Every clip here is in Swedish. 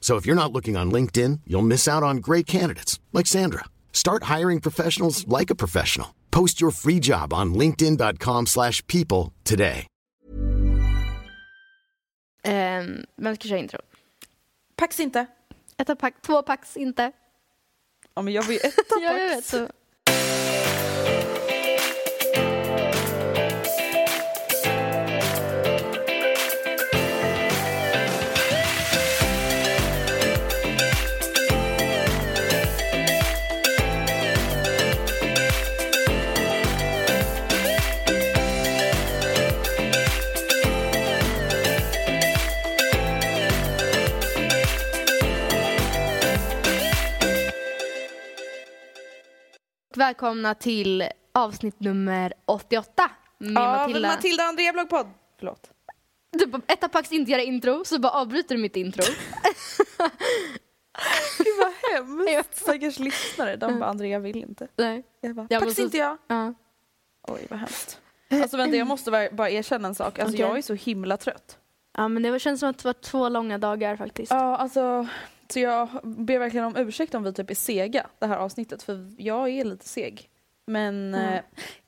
So if you're not looking on LinkedIn, you'll miss out on great candidates like Sandra. Start hiring professionals like a professional. Post your free job on linkedin.com/people slash people today. Um, vem ska köra intro? Pax inte. Etta pack, två pax inte. Ja men jag var ju etta Ja, jag vet. Så. Välkomna till avsnitt nummer 88 med Ja, Matilda. Matilda. Matilda Andrea bloggpodd. Förlåt. Du bara, etta pax inte göra intro, så bara avbryter du mitt intro. Gud vad hemskt. Stackars lyssnare. De bara, Andrea vill inte. Nej. Jag bara, Jag Pax måste- inte jag. Ja. Oj vad hemskt. Alltså vänta jag måste bara- erkänna en sak. Alltså Okej. jag är så himla trött. ja, men det känns som att det var två långa dagar faktiskt. Ja alltså. Så jag ber verkligen om ursäkt om vi typ är sega det här avsnittet. För jag är lite seg. Men Mm. eh,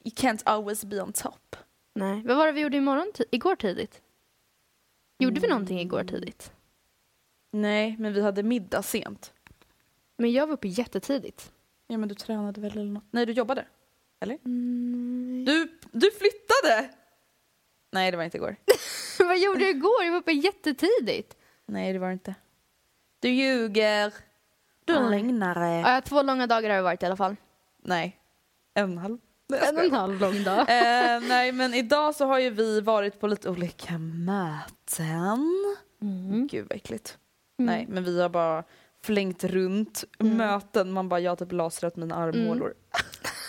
you can't always be on top. Nej. Vad var det vi gjorde imorgon, igår tidigt? Gjorde vi Mm. någonting igår tidigt? Nej men vi hade middag sent. Men jag var uppe jättetidigt. Ja men du tränade väl eller något? Nej du jobbade? Eller? Mm. Du, du flyttade! Nej det var inte igår. Vad gjorde jag igår? Jag var uppe jättetidigt. Nej det var det inte. Du ljuger. Du är en lögnare. Ja, två långa dagar har det varit i alla fall. Nej. En halv. Nej, En och en halv lång dag. eh, nej men idag så har ju vi varit på lite olika möten. Mm. Gud vad äckligt. Nej men vi har bara flängt runt möten. Man bara jag har typ lasrat mina armhålor.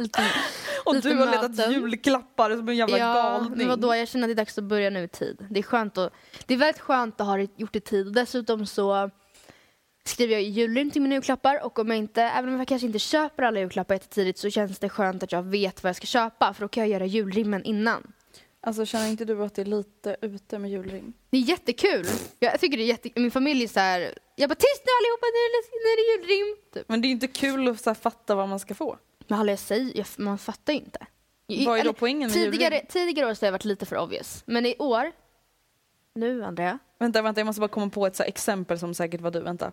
Lite, Och lite du har letat möten. julklappar som en jävla ja, galning. men vadå, jag känner att det är dags att börja nu i tid. Det är skönt att, det är väldigt skönt att ha gjort det i tid. Dessutom så skriver jag julrim till mina julklappar och om jag inte, även om jag kanske inte köper alla julklappar jättetidigt så känns det skönt att jag vet vad jag ska köpa för då kan jag göra julrimmen innan. Alltså känner inte du att det är lite ute med julrim? Det är jättekul. Jag tycker det är jätte, min familj är så här, jag bara tyst nu allihopa, nu är det, nu är det julrim. Typ. Men det är inte kul att så fatta vad man ska få. Men hallå jag säger, man fattar ju inte. Vad är då poängen tidigare, tidigare år så har jag varit lite för obvious. Men i år, nu Andrea, Vänta, vänta, jag måste bara komma på ett så exempel som säkert var du. Vänta.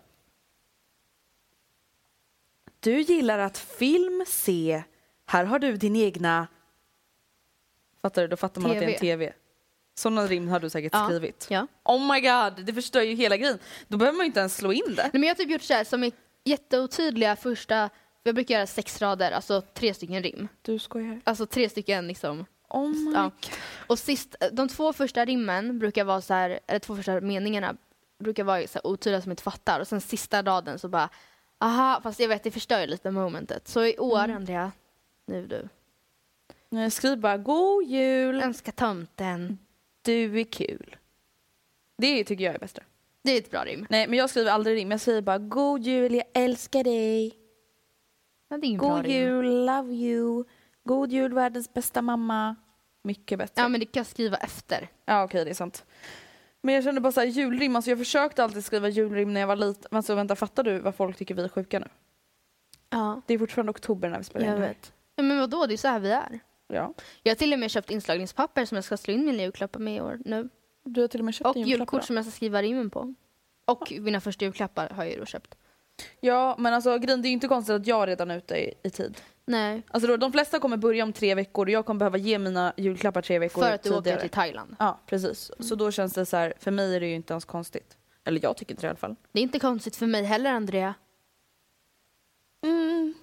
Du gillar att film, se. Här har du din egna... Fattar du? Då fattar man att det är en tv. Sådana rim har du säkert Ja. skrivit. Ja. Oh my god, det förstör ju hela grejen. Då behöver man ju inte ens slå in det. Nej, men jag har typ gjort så här som är jätteotydliga första, jag brukar göra sex rader, alltså tre stycken rim. Du skojar. Alltså tre stycken liksom. Oh my Ja. god. Och sist, de två första rimmen brukar vara så här, eller två första meningarna brukar vara så här otydliga som inte fattar och sen sista raden så bara aha, fast jag vet det förstör ju lite momentet. Så i år Andrea, nu du, Nej, Skriv bara god jul, önska tomten. du är kul. Det tycker jag är bäst. Det är ett bra rim. Nej men jag skriver aldrig rim, jag säger bara God jul, jag älskar dig. Ja, det är ingen bra God jul, love you. God jul, världens bästa mamma. Mycket bättre. Ja men det kan jag skriva efter. Ja okej det är sant. Men jag kände bara såhär julrim, alltså jag försökte alltid skriva julrim när jag var liten. Men så vänta, fattar du vad folk tycker vi är sjuka nu? Ja, Det är fortfarande oktober när vi spelar jag in här. vet. Ja, men vadå, det är så här vi är. Ja. Jag har till och med köpt inslagningspapper som jag ska slå in mina julklappar med i år nu. Du har till och med köpt Och julkort som jag ska skriva rimmen på. Och mina första julklappar har jag ju då köpt. Ja men alltså grejen, det är ju inte konstigt att jag redan är ute i, i tid. Nej, Alltså då, de flesta kommer börja om tre veckor och jag kommer behöva ge mina julklappar tre veckor för att du tidigare. åker till Thailand. Ja precis. Så då känns det så här, för mig är det ju inte ens konstigt. Eller jag tycker inte det i alla fall. Det är inte konstigt för mig heller, Andrea. Mm.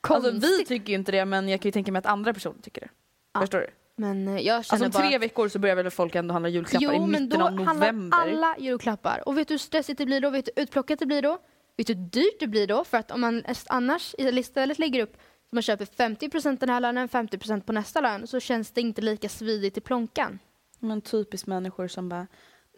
Konstigt. Alltså vi tycker ju inte det men jag kan ju tänka mig att andra personer tycker det. Ja. Förstår du? Men eh, jag känner Alltså om bara... tre veckor så börjar väl folk ändå handla julklappar jo, i men mitten då av november. handlar alla julklappar. Och vet du hur stressigt det blir då? Vet du hur utplockat det blir då? Vet du hur dyrt det blir då? För att om man annars istället lägger upp så man köper 50% den här lönen, 50% på nästa lön så känns det inte lika svidigt i plånkan. Men typiskt människor som bara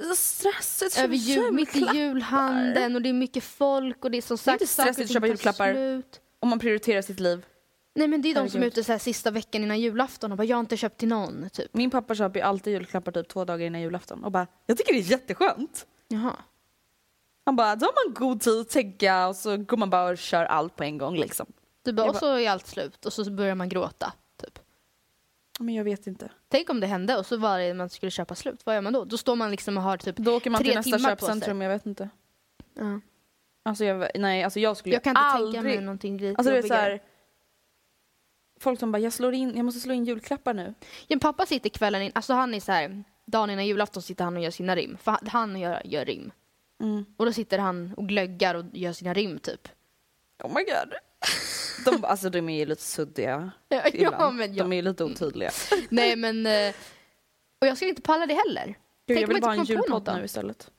så stressigt Över jul, mitt i julklappar." julhandeln och det är mycket folk och det är som Det är sagt inte stressigt att köpa julklappar. slut. Om man prioriterar sitt liv. Nej men det är de som är Herregud. ute så här sista veckan innan julafton och bara jag har inte köpt till någon typ. Min pappa köper ju alltid julklappar typ två dagar innan julafton och bara jag tycker det är jätteskönt. Jaha. Han bara då har man god tid att tänka och så går man bara och kör allt på en gång liksom. Du bara, och så är allt slut och så börjar man gråta. Typ. Men jag vet inte. Tänk om det hände och så var det man skulle köpa slut. Vad gör man då? Då står man liksom och har typ... Då åker man Tre till nästa timmar på sig. köpcentrum, jag vet inte. Ja. Alltså jag, nej, alltså jag skulle Jag kan inte aldrig... tänka mig någonting lite Alltså det är så jobbigare. här, Folk som bara, jag, slår in, jag måste slå in julklappar nu. Ja, pappa sitter kvällen in, alltså han är så här, dagen innan julafton sitter han och gör sina rim. För han- han gör, gör rim. Mm. Och då sitter han och glöggar och gör sina rim typ. Oh my god. De, alltså de är ju lite suddiga Ja, ibland. men ja. De är ju lite otydliga. Nej men... eh, Och jag skulle inte palla det heller. Gud, Tänk jag vill bara ha en julpodd nu istället.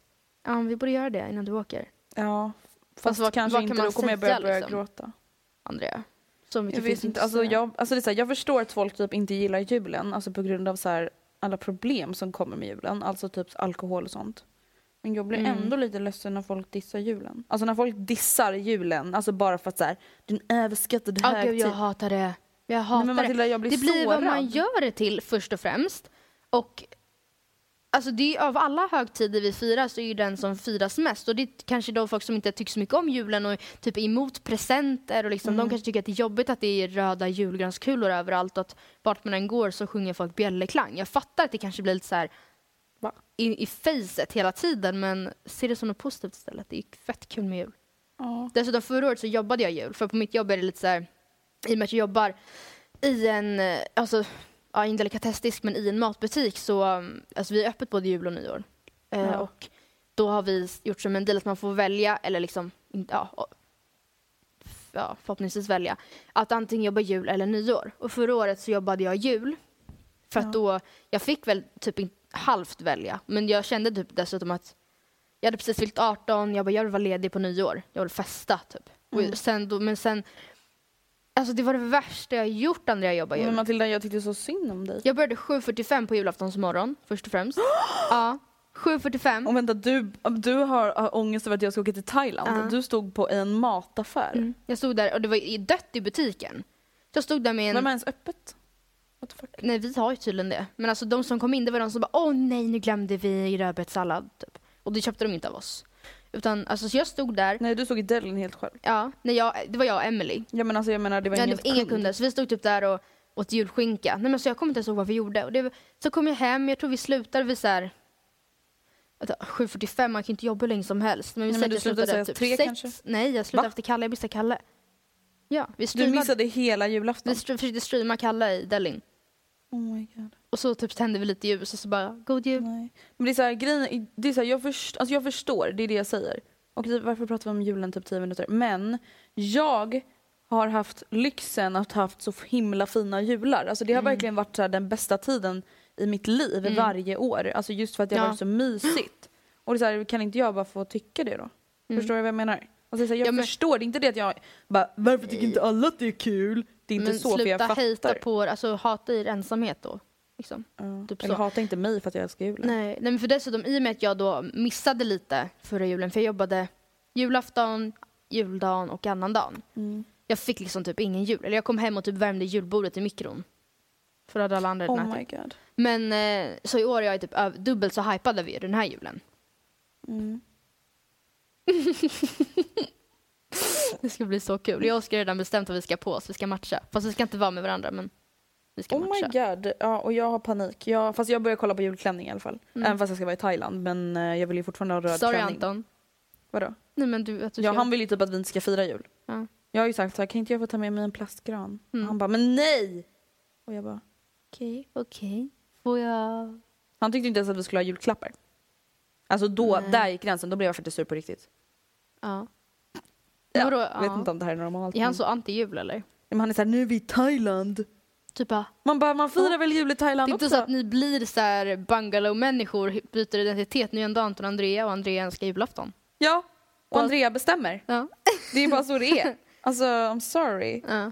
Ja, vi borde göra det innan du åker. Ja, fast, Fast vad- kanske vad kan inte, då kommer jag börja, börja liksom? gråta. Andrea. Mycket Jag finns vet inte, alltså, jag, alltså det är så här, jag förstår att folk typ inte gillar julen, alltså på grund av så här, alla problem som kommer med julen, alltså typ alkohol och sånt. Men jag blir Mm. ändå lite ledsen när folk dissar julen. Alltså när folk dissar julen, alltså bara för att så här, det är en överskattad Ja, gud, högtid. jag hatar det. Jag hatar Nej, men Matilda, jag blir det. Det blir vad man gör det till först och främst. Och alltså det är, av alla högtider vi firar så är ju den som firas mest. Och det är kanske de folk som inte tycker så mycket om julen och typ är emot presenter och liksom, Mm. de kanske tycker att det är jobbigt att det är röda julgranskulor överallt och att vart man än går så sjunger folk bjällerklang. Jag fattar att det kanske blir lite så här Va? i, i facet hela tiden men se det som något positivt istället. Det är fett kul med jul. Ja. Dessutom förra året så jobbade jag jul, för på mitt jobb är det lite så här, i och med att jag jobbar i en, eh, alltså, ja, en delikatessdisk men i en matbutik så, um, alltså vi är öppet både jul och nyår. Eh, Ja. Och då har vi gjort som en deal att man får välja, eller liksom, ja, ja, förhoppningsvis välja, att antingen jobba jul eller nyår. Och förra året så jobbade jag jul, för att då, jag fick väl typ inte halvt välja, men jag kände typ dessutom att jag hade precis fyllt 18, jag bara jag vill vara ledig på nyår. Jag vill festa typ. Mm. Och sen då, men sen, alltså det var det värsta jag gjort när jag jobbade jul. Men Matilda, jag tyckte så synd om dig. Jag började 7.45 på julaftons morgon först och främst. ja, 7.45. Och vänta, du, du har, ångest över att jag ska åka till Thailand. Ja. Du stod på en mataffär. Mm. Jag stod där och det var i- dött i butiken. Så jag stod där med en... Vem är ens öppet? Nej, vi har ju tydligen det. Men alltså de som kom in, det var de som bara åh nej, nu glömde vi rödbetssallad. Typ. Och det köpte de inte av oss. Utan alltså så jag stod där, Nej, du stod i delen helt själv. ja, när jag, det var jag och Emily. Ja, men alltså, jag menar, det var Nej, det var inga kunder. Så vi stod typ där och åt julskinka. Nej, men så jag kommer inte ens ihåg vad vi gjorde. Och det, så kom jag hem, jag tror vi slutade vid så här, vänta, 7.45, man kan inte jobba hur länge som helst. Men vi Nej, men du jag slutade slutade typ tre sex. kanske? Nej, jag slutade Va? efter Kalle, jag missade Kalle. Ja, vi, Du streamade, missade hela vi julafton. str- försökte streama Kalle i Delin. Oh my god. Och så typ tände vi lite ljus och så bara, god jul. Nej. Men det är så här, grejen, det är så här, jag, först, alltså jag förstår, det är det jag säger. Och varför pratar vi om julen typ 10 minuter? Men jag har haft lyxen att haft så himla fina jular. Alltså det har verkligen varit så här, den bästa tiden i mitt liv Mm. varje år. Alltså just för att det har Ja. varit så mysigt. Och det är så här, kan inte jag bara få tycka det då? Förstår du vad jag menar? Alltså, så här, jag Mm. Ja, men- förstår, det är inte det att jag bara varför tycker inte alla att det är kul? Det är inte Men så för jag sluta fattar. hejta på, alltså hata er ensamhet då. Liksom. Ja. Typ Eller så. hata inte mig för att jag älskar julen. Nej, nej, men för dessutom i och med att jag då missade lite förra julen, för jag jobbade julafton, juldagen och annandagen. Mm. Jag fick liksom typ ingen jul. Eller jag kom hem och typ värmde julbordet i mikron. För att alla andra Oh my god. Men eh, så i år är jag typ dubbelt så hypad över den här julen. Mm. Det ska bli så kul. Jag och Oskar har redan bestämt vad vi ska på oss. Vi ska matcha. Fast vi ska inte vara med varandra men vi ska Oh my matcha. god. Ja, och jag har panik. Jag, fast jag börjar kolla på julklänning i alla fall. Mm. Även fast jag ska vara i Thailand. Men eh, jag vill ju fortfarande ha röd Sorry klänning. Anton. Vadå? Nej men du, att du Ja, ska... han vill ju typ att vi inte ska fira jul. Ja. Jag har ju sagt så här, kan inte jag få ta med mig en plastgran? Mm. Han bara, men nej! Och jag bara, Okej, okej. Får jag... han tyckte inte ens att vi skulle ha julklappar. Alltså då, Nej. där gick gränsen. Då blev jag faktiskt sur på riktigt. Ja. Ja, Vadå, jag vet ja. inte om det här är normalt. Är han men- så anti-jul eller? Men han är såhär, nu är vi i Thailand. Typ bara, Man bara, man firar väl jul i det är Thailand inte också? så att ni blir så här bungalow-människor, byter identitet. Nu är ändå Anton och Andrea och Andrea älskar julafton. Ja, och Vad- Andrea bestämmer. Ja. Det är bara så det är. Alltså, I'm sorry. ja.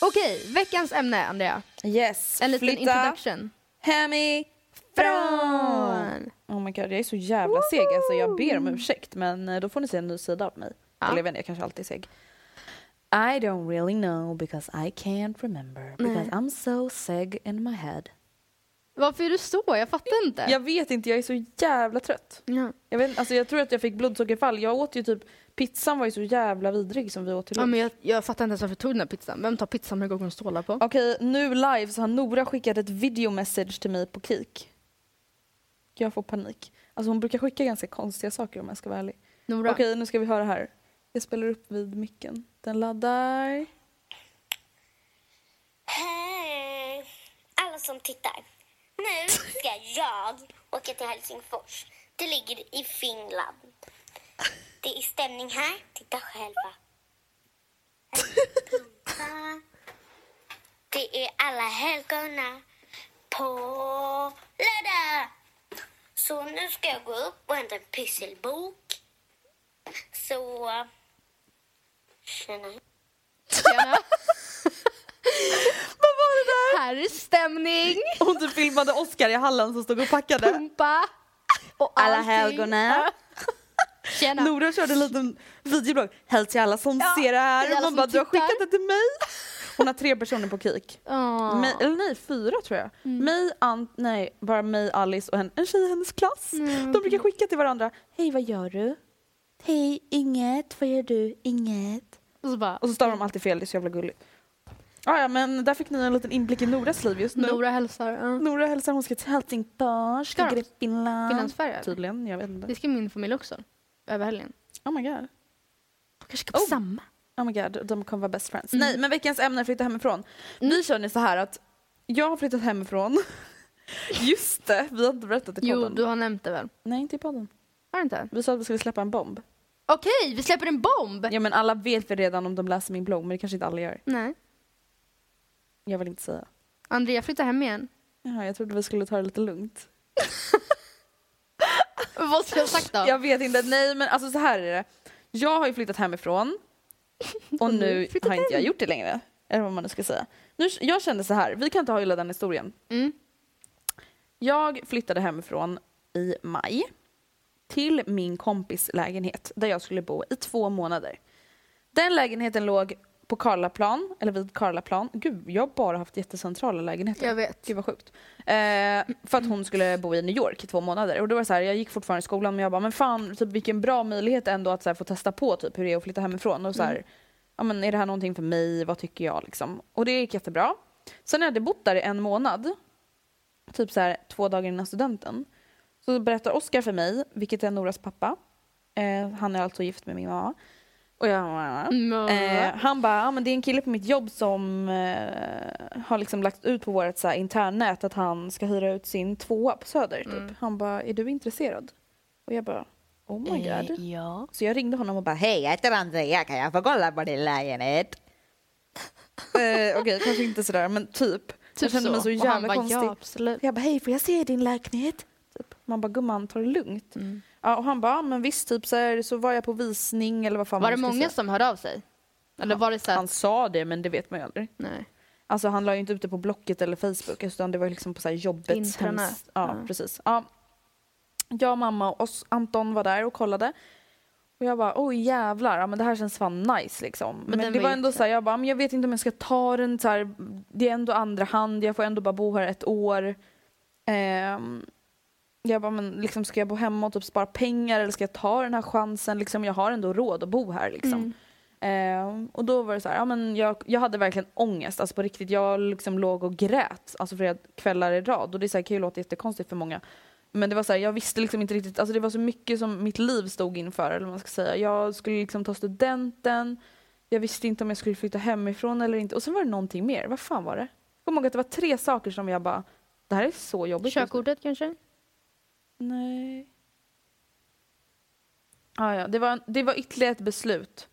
Okej, veckans ämne Andrea. Yes, En liten flytta introduction. hemifrån. Från. Oh my god, jag är så jävla seg. Alltså, jag ber om ursäkt men eh, då får ni se en ny sida av mig. Ja. Eller jag vet inte, jag kanske alltid är seg. I don't really know because I can't remember. Because I'm so seg in my head. Varför är du så? Jag fattar inte. Jag vet inte, jag är så jävla trött. Ja. Jag, vet, alltså, jag tror att jag fick blodsockerfall. Jag åt ju typ, pizzan var ju så jävla vidrig som vi åt till Ja, lunch. men jag, jag fattar inte ens varför jag tog den här pizzan. Vem tar pizzan med stålar på? Okej, nu live så har Nora skickat ett videomessage till mig på Kik. Jag får panik. Alltså hon brukar skicka ganska konstiga saker om jag ska vara ärlig. Nora. Okej, nu ska vi höra här. Jag spelar upp vid micken. Den laddar. Hej alla som tittar. Nu ska jag åka till Helsingfors. Det ligger i Finland. Det är stämning här. Titta själva. Pumpa. Det är alla helgona på lördag. Så nu ska jag gå upp och hämta en pysselbok. Så... Tjena. Tjena. Vad var det där? Här är stämning. Hon typ filmade Oscar i hallen som stod och packade. Pumpa. Och Alla helgona. Tjena. Nora körde en liten videoblogg. Hälsa till alla som Ja, ser det här. till Och man bara, du har tittar." skickat det till mig. Hon har tre personer på Kik. Åh. Mig, eller nej, fyra tror jag. Mm. Mig, Ant, nej, bara mig, Alice och en, en tjej i hennes klass. Mm. De brukar skicka till varandra. Hej, vad gör du? Hej, inget. Vad gör du? Inget. Och så bara, Och så stavar de alltid fel, det är så jävla gulligt. Ah, ja, men där fick ni en liten inblick i Noras liv just nu. Nora hälsar. Ja. Nora hälsar, hon ska till Helsingfors, Ska i Finland. Finlandsfärja. Tydligen, jag vet inte. Det ska min familj också. Över helgen. Oh my god. De kanske ska på Oh. samma. Oh my god, de kommer vara best friends. Mm. Nej, men veckans ämne är flytta hemifrån. Vi känner så här att jag har flyttat hemifrån. Just det, vi har inte berättat i podden. Jo, du har nämnt det väl? Nej, inte i podden. Har du inte? Vi sa att vi skulle släppa en bomb. Okej, vi släpper en bomb! Ja men alla vet väl redan om de läser min blogg, men det kanske inte alla gör. Nej. Jag vill inte säga. Andrea flyttar hem igen. Jaha, jag trodde vi skulle ta det lite lugnt. Vad ska jag ha sagt då? Jag vet inte, nej men alltså så här är det. Jag har ju flyttat hemifrån och nu har inte jag gjort det längre. Eller vad man nu ska säga. Nu, jag kände så här, vi kan ta hela den historien. Mm. Jag flyttade hemifrån i maj till min kompis lägenhet där jag skulle bo i två månader. Den lägenheten låg på Karlaplan, eller vid Karlaplan. Gud, jag har bara haft jättecentrala lägenheter. Jag vet. Gud vad sjukt. Eh, för att hon skulle bo i New York i två månader. Och då var det så här, jag gick fortfarande i skolan men jag bara, men fan typ, vilken bra möjlighet ändå att så här, få testa på typ, hur det är att flytta hemifrån. Och så här, ja, men, är det här någonting för mig? Vad tycker jag? Liksom. Och det gick jättebra. Sen när jag hade bott där i en månad, typ så här, två dagar innan studenten, så berättar Oskar för mig, vilket är Noras pappa. Eh, han är alltså gift med min mamma. Och jag Mm. Eh, han bara, ah, men det är en kille på mitt jobb som eh, har liksom lagt ut på vårt så internnät att han ska hyra ut sin tvåa på Söder. Typ. Mm. Han bara, är du intresserad? Och jag bara, oh my god. Eh, ja. Så jag ringde honom och bara, hej jag heter Andrea, kan jag få kolla på din lägenhet? eh, Okej, kanske inte sådär, men typ. jag kände mig så Och han jävla bara, konstig. Ja, absolut. Jag bara, hej får jag se din lägenhet? Typ. Man bara, gumman ta det lugnt. Mm. Ja, och han bara, "Ja, men visst typ så, här, så var jag på visning eller vad fan Var det många säga. som hörde av sig? Eller var det så här, Han sa det men det vet man ju aldrig. nej. Alltså han la ju inte ut det på Blocket eller Facebook utan det var liksom på så här jobbets Intranät. hems- Ja, Ja. precis. Ja. Jag, mamma och oss, Anton var där och kollade. Och jag bara, oj jävlar, ja, men det här känns fan nice liksom. Men, den det var ändå så här, jag bara, men jag vet inte om jag ska ta den så här, det är ändå andra hand, jag får ändå bara bo här ett år. Ehm, jag bara, men liksom ska jag bo hemma och typ spara pengar eller ska jag ta den här chansen? Liksom, jag har ändå råd att bo här liksom. Mm. Ehm, och då var det så här, ja, men jag, jag hade verkligen ångest, alltså på riktigt. Jag liksom låg och grät alltså flera kvällar i rad. Och det så här, kan ju låta jättekonstigt för många. Men det var så här, jag visste liksom inte riktigt, alltså det var så mycket som mitt liv stod inför. Eller vad man ska säga. Jag skulle liksom ta studenten, jag visste inte om jag skulle flytta hemifrån eller inte. Och sen var det någonting mer, vad fan var det? Jag kommer ihåg att det var tre saker som jag bara, det här är så jobbigt. Körkortet kanske? Nej. Ah, ja, det var, det var ytterligare ett beslut.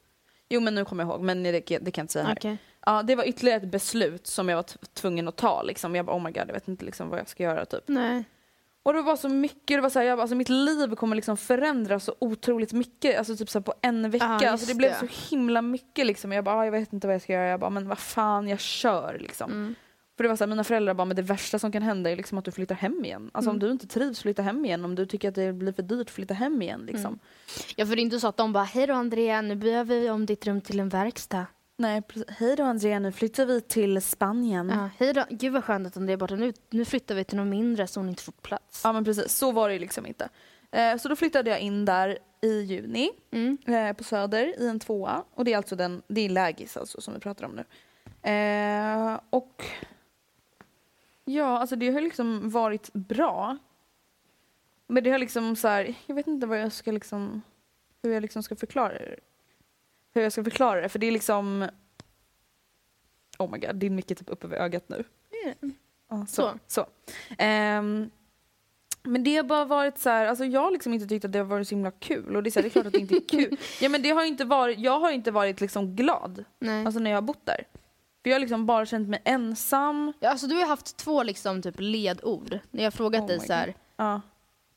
Jo men nu kommer jag ihåg, men det, det kan jag inte säga här. Okej. Ja, det var ytterligare ett beslut som jag var tvungen att ta. Liksom. Jag bara, oh my god, jag vet inte liksom vad jag ska göra. Typ. Nej. Och det var så mycket, det var så här, jag bara, alltså, mitt liv kommer liksom förändras så otroligt mycket. Alltså typ så här, på en vecka. Ja, alltså, det blev det. så himla mycket. Liksom. Jag bara, ah, jag vet inte vad jag ska göra. Jag bara, men vad fan, jag kör. Liksom. Mm. För det var så här, mina föräldrar bara, men det värsta som kan hända är liksom att du flyttar hem igen. Alltså om Mm. du inte trivs, flytta hem igen. Om du tycker att det blir för dyrt, flytta hem igen. Liksom. Mm. Ja, för det är inte så att de bara, hej då Andrea, nu behöver vi om ditt rum till en verkstad. Nej. Hej då Andrea, nu flyttar vi till Spanien. Ja, hej då, gud vad skönt att Andrea är borta. Nu, nu flyttar vi till något mindre så hon inte får plats. Ja men precis, så var det liksom inte. Eh, så då flyttade jag in där i juni Mm. eh, på Söder i en tvåa. Och det är alltså den, det är lägis alltså som vi pratar om nu. Eh, och ja, alltså det har liksom varit bra. Men det har liksom så här, jag vet inte vad jag ska liksom, hur jag liksom ska förklara det. Hur jag ska förklara det, för det är liksom Oh my god, din mick är typ uppe vid ögat nu. Ja, så. Så. så. Ehm, men det har bara varit så här, alltså jag har liksom inte tyckt att det har varit så himla kul och det är, så här, det är klart att det inte är kul. Ja men det har inte varit, jag har inte varit liksom glad Nej. alltså när jag har bott där. För jag har liksom bara känt mig ensam. Ja, alltså, du har haft två liksom, typ, ledord. När jag har frågat Oh dig så här, Ja.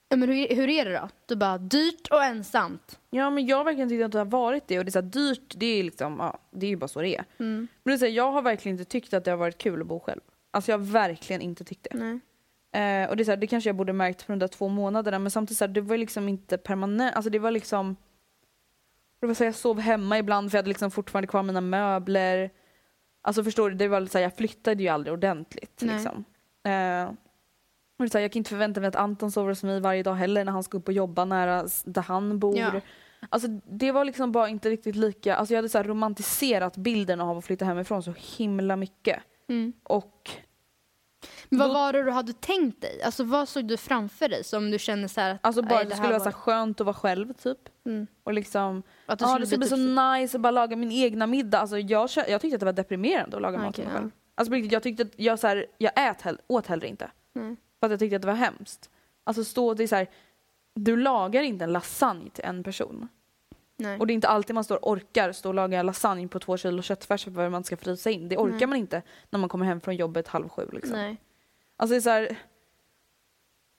"Ja, men hur, hur är det då? Du bara, dyrt och ensamt. ja men jag har verkligen tyckt att det har varit det och det är så här, dyrt, det är liksom, ja, det är ju bara så det är. Mm. Men det är så här, jag har verkligen inte tyckt att det har varit kul att bo själv. Alltså jag har verkligen inte tyckt det. Nej. Eh, och det, är så här, det kanske jag borde märkt på de där två månaderna men samtidigt så här, det var liksom inte permanent. Alltså det var liksom... Det var så här, jag sov hemma ibland för jag hade liksom fortfarande kvar mina möbler. Alltså förstår du, det var så här, jag flyttade ju aldrig ordentligt. Nej. Liksom. Eh, och det är här, jag kan inte förvänta mig att Anton sover hos mig varje dag heller när han ska upp och jobba nära där han bor. Ja. Alltså det var liksom bara inte riktigt lika, alltså jag hade så romantiserat bilden av att flytta hemifrån så himla mycket. Mm. Och vad Då- var det du hade tänkt dig? Alltså vad såg du framför dig som du kände så här att Alltså bara att det skulle vara så här skönt att vara själv typ. Mm. Och liksom, Att du ja skulle det skulle bli bli så typ nice att bara laga min egna middag. Alltså jag, jag tyckte att det var deprimerande att laga mat Okej, till mig själv. ja. Alltså jag tyckte att jag, så här, jag ät hell- åt heller inte. Mm. För att jag tyckte att det var hemskt. Alltså stå, det är så här, du lagar inte en lasagne till en person. Nej. Och det är inte alltid man står orkar stå och laga lasagne på två kilo köttfärs för vad man ska frysa in. Det orkar Nej. man inte när man kommer hem från jobbet halv sju. Liksom. Nej. Alltså det är så här,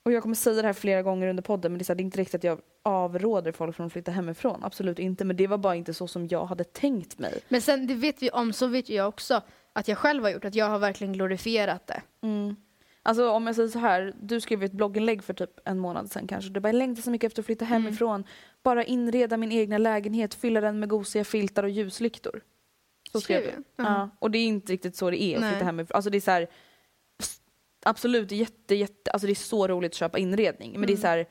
och jag kommer säga det här flera gånger under podden men det är, här, det är inte riktigt att jag avråder folk från att flytta hemifrån. Absolut inte. Men det var bara inte så som jag hade tänkt mig. Men sen det vet vi om, så vet jag också att jag själv har gjort, att jag har verkligen glorifierat det. Alltså om jag säger så här, du skrev ett blogginlägg för typ en månad sedan kanske. Du bara, jag längtar så mycket efter att flytta Mm. hemifrån. Bara inreda min egna lägenhet, fylla den med gosiga filtar och ljuslyktor. Så skrev du. jag? Ja. Och det är inte riktigt så det är att Nej. flytta hemifrån. Alltså det är så här, absolut jätte, jätte, alltså det är så roligt att köpa inredning. Men det är Mm. så här,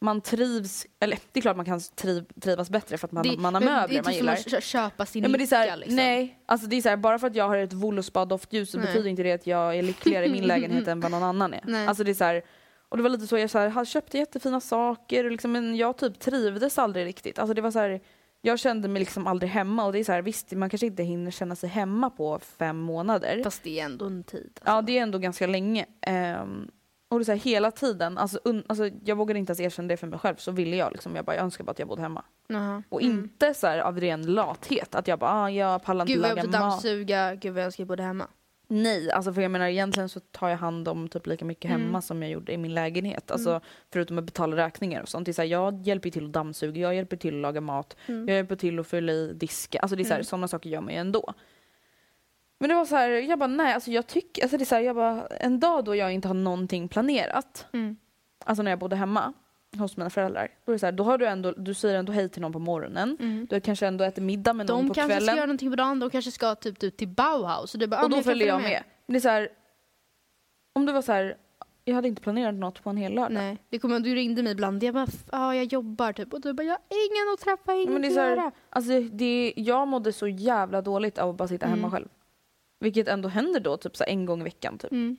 man trivs, eller det är klart man kan triv, trivas bättre för att man, det, man har möbler det är man typ gillar. som att kö- köpa sin Ja, men det är så här, liksom. Nej, alltså det är så här, bara för att jag har ett Voluspa-doftljus så Nej. betyder inte det att jag är lyckligare i min lägenhet än vad någon annan är. Nej. Alltså det är så här, och det var lite så, jag så här, köpte jättefina saker liksom, men jag typ trivdes aldrig riktigt. Alltså det var så här, jag kände mig liksom aldrig hemma och det är så här, visst man kanske inte hinner känna sig hemma på fem månader. Fast det är ändå en tid. Ja det är ändå ganska länge. Ehm, och det är så här, hela tiden, alltså, un, alltså, jag vågade inte ens erkänna det för mig själv så ville jag liksom, jag bara jag önskar bara att jag bodde hemma. Jaha. Och Mm. inte så här av ren lathet, att jag bara ah, jag pallar inte Gud vad laga jobbigt att mat. dammsuga, gud vad jag önskar jag bodde hemma. Nej, alltså för jag menar egentligen så tar jag hand om typ lika mycket hemma Mm. som jag gjorde i min lägenhet. Alltså förutom att betala räkningar och sånt. Det är så här, jag hjälper till att dammsuga, jag hjälper till att laga mat, Mm. jag hjälper till att fylla i diska. Alltså det är så här, sådana saker gör man ju ändå. Men det var så här, jag bara nej, alltså jag tycker, alltså det är så här, jag bara, en dag då jag inte har någonting planerat, Mm. alltså när jag bodde hemma hos mina föräldrar, då är det så här, då har du ändå, du säger ändå hej till någon på morgonen, Mm. du kanske ändå äter middag med någon De på kanske kvällen. ska göra någonting på dagen, de kanske ska typ ut till Bauhaus. Och, du bara, ah, och men då följer jag med. Det är så här, om det var så här, jag hade inte planerat något på en hel lördag. Nej, det kommer, du ringde mig ibland. Jag bara, "F- ja jag jobbar typ. Och du bara, jag har ingen att träffa, ingen Men det är så här, göra. alltså det, jag mådde så jävla dåligt av att bara sitta hemma Mm. själv. Vilket ändå händer då typ så en gång i veckan. Typ. Mm.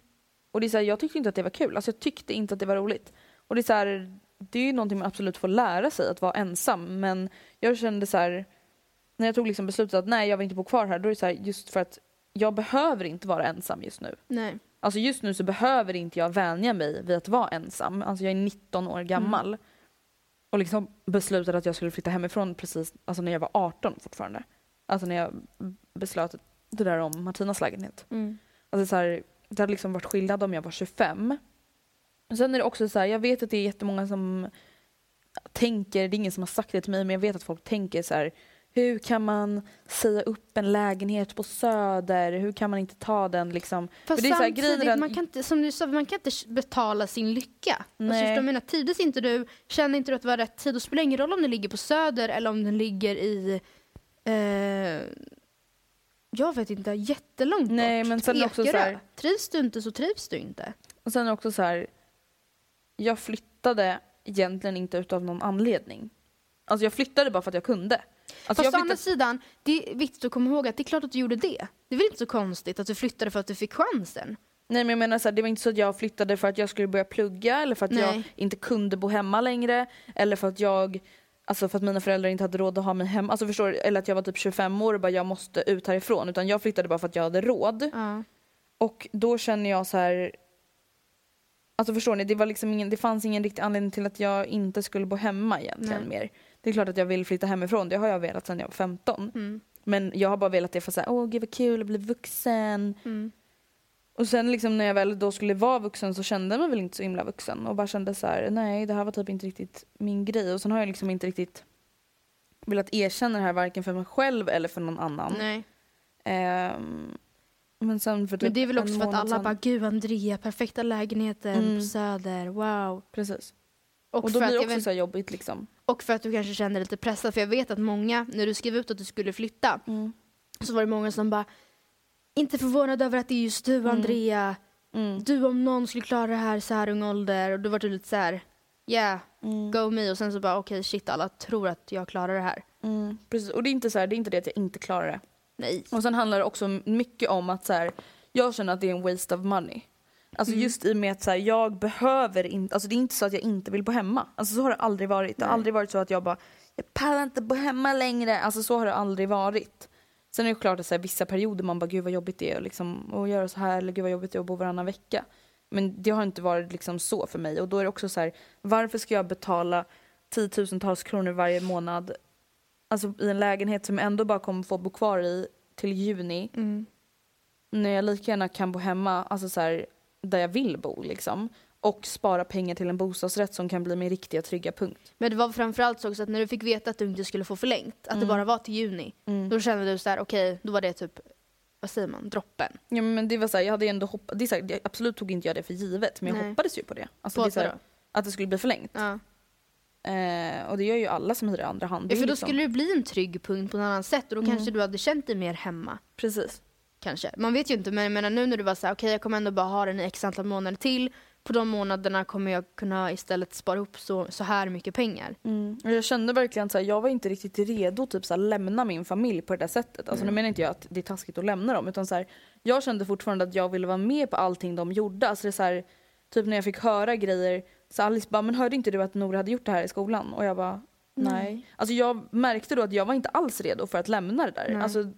Och det är så här, jag tyckte inte att det var kul. Alltså jag tyckte inte att det var roligt. Och det är så här, det är ju någonting man absolut får lära sig att vara ensam. Men jag kände så här, när jag tog liksom beslutet att nej jag vill inte bo kvar här. Då är det så här, just för att jag behöver inte vara ensam just nu. Nej. Alltså just nu så behöver inte jag vänja mig vid att vara ensam. Alltså jag är 19 år gammal. Och liksom beslutade att jag skulle flytta hemifrån precis alltså när jag var 18 fortfarande. Alltså när jag beslöt det där om Martinas lägenhet. Mm. Alltså så här, det hade liksom varit skillnad om jag var 25. Och sen är det också så här, jag vet att det är jättemånga som tänker, det är ingen som har sagt det till mig, men jag vet att folk tänker så här. Hur kan man säga upp en lägenhet på Söder? Hur kan man inte ta den liksom? Fast För det är så här, samtidigt, grejen man kan inte, som du sa, man kan inte betala sin lycka. Alltså, Nej. menar? Trivdes inte du, kände inte du att det var rätt tid, då spelar det ingen roll om den ligger på Söder eller om den ligger i, eh, jag vet inte, jättelångt Nej, bort. men sen också så här- Trivs du inte så trivs du inte. Och sen också så här. Jag flyttade egentligen inte utav någon anledning. Alltså jag flyttade bara för att jag kunde. Alltså Fast jag å andra sidan, det är viktigt att komma ihåg att det är klart att du gjorde det. Det är väl inte så konstigt att du flyttade för att du fick chansen? nej men jag menar så här, det var inte så att jag flyttade för att jag skulle börja plugga eller för att jag Nej. inte kunde bo hemma längre. Eller för att jag Alltså för att mina föräldrar inte hade råd att ha mig hemma. Alltså förstår du? Eller att jag var typ 25 år och bara jag måste ut härifrån. Utan jag flyttade bara för att jag hade råd. Ja. Och då känner jag så här. Alltså förstår ni, det, var liksom ingen, det fanns ingen riktig anledning till att jag inte skulle bo hemma egentligen Nej. mer. Det är klart att jag vill flytta hemifrån, det har jag velat sedan jag var 15. Mm. Men jag har bara velat det för att åh gud vad kul att bli vuxen. Mm. Och sen liksom när jag väl då skulle vara vuxen så kände jag mig väl inte så himla vuxen. Och bara kände så här, nej det här var typ inte riktigt min grej. Och sen har jag liksom inte riktigt velat erkänna det här varken för mig själv eller för någon annan. Nej. Ehm, men sen för typ Men det är väl också för att alla sedan- bara, gud Andrea, perfekta lägenheten Mm. på Söder, wow. Precis. Och, Och då blir det också vet, så jobbigt liksom. och för att du kanske känner dig lite pressad, för jag vet att många, när du skrev ut att du skulle flytta, Mm. så var det många som bara, inte förvånad över att det är just du Andrea, Mm. du om någon skulle klara det här så här ung ålder, och då var du lite så här, yeah, Mm. go me, och sen så bara okej shit alla tror att jag klarar det här. Mm. Precis. Och det är inte så här, det är inte det att jag inte klarar det. Nej. Och sen handlar det också mycket om att så här, jag känner att det är en waste of money. Alltså Mm. just i och med att så här, jag behöver inte, alltså det är inte så att jag inte vill bo hemma. Alltså så har det aldrig varit. Det har Nej. aldrig varit så att jag bara, jag pallar inte bo hemma längre. Alltså så har det aldrig varit. Sen är det klart att så här, vissa perioder man bara, gud vad jobbigt det är liksom, att göra så här eller gud vad jobbigt det är att bo varannan vecka. Men det har inte varit liksom så för mig. Och då är det också så här, varför ska jag betala tiotusentals kronor varje månad alltså i en lägenhet som jag ändå bara kommer få bo kvar i till juni Mm. när jag lika gärna kan bo hemma, alltså så här, där jag vill bo liksom. Och spara pengar till en bostadsrätt som kan bli min riktiga trygga punkt. Men det var framförallt så också att när du fick veta att du inte skulle få förlängt, att det bara var till juni, då kände du så här, okej, då var det typ, vad säger man, droppen. Ja, men det var så här, jag hade ändå hoppat, det är så här, det- absolut tog inte jag det för givet men jag Nej. hoppades ju på det. Alltså, På det här, att det skulle bli förlängt. Ja. Eh, och det gör ju alla som hyr i andra hand. Ja, för då liksom- skulle det bli en trygg punkt på ett annat sätt och då kanske du hade känt dig mer hemma. Precis. Kanske. Man vet ju inte, men jag menar nu när du så här, okej jag kommer ändå bara ha den i x antal månader till. På de månaderna kommer jag kunna istället spara ihop så, så här mycket pengar. Mm. Och jag kände verkligen att jag var inte riktigt redo typ så här, lämna min familj på det där sättet. Alltså, Nu menar inte jag att det är taskigt att lämna dem utan så här, jag kände fortfarande att jag ville vara med på allting de gjorde. Alltså, det är så här, typ när jag fick höra grejer, så Alice bara “men hörde inte du att Nora hade gjort det här i skolan?” och jag bara nej. Alltså jag märkte då att jag var inte alls redo för att lämna det där. Nej. Alltså,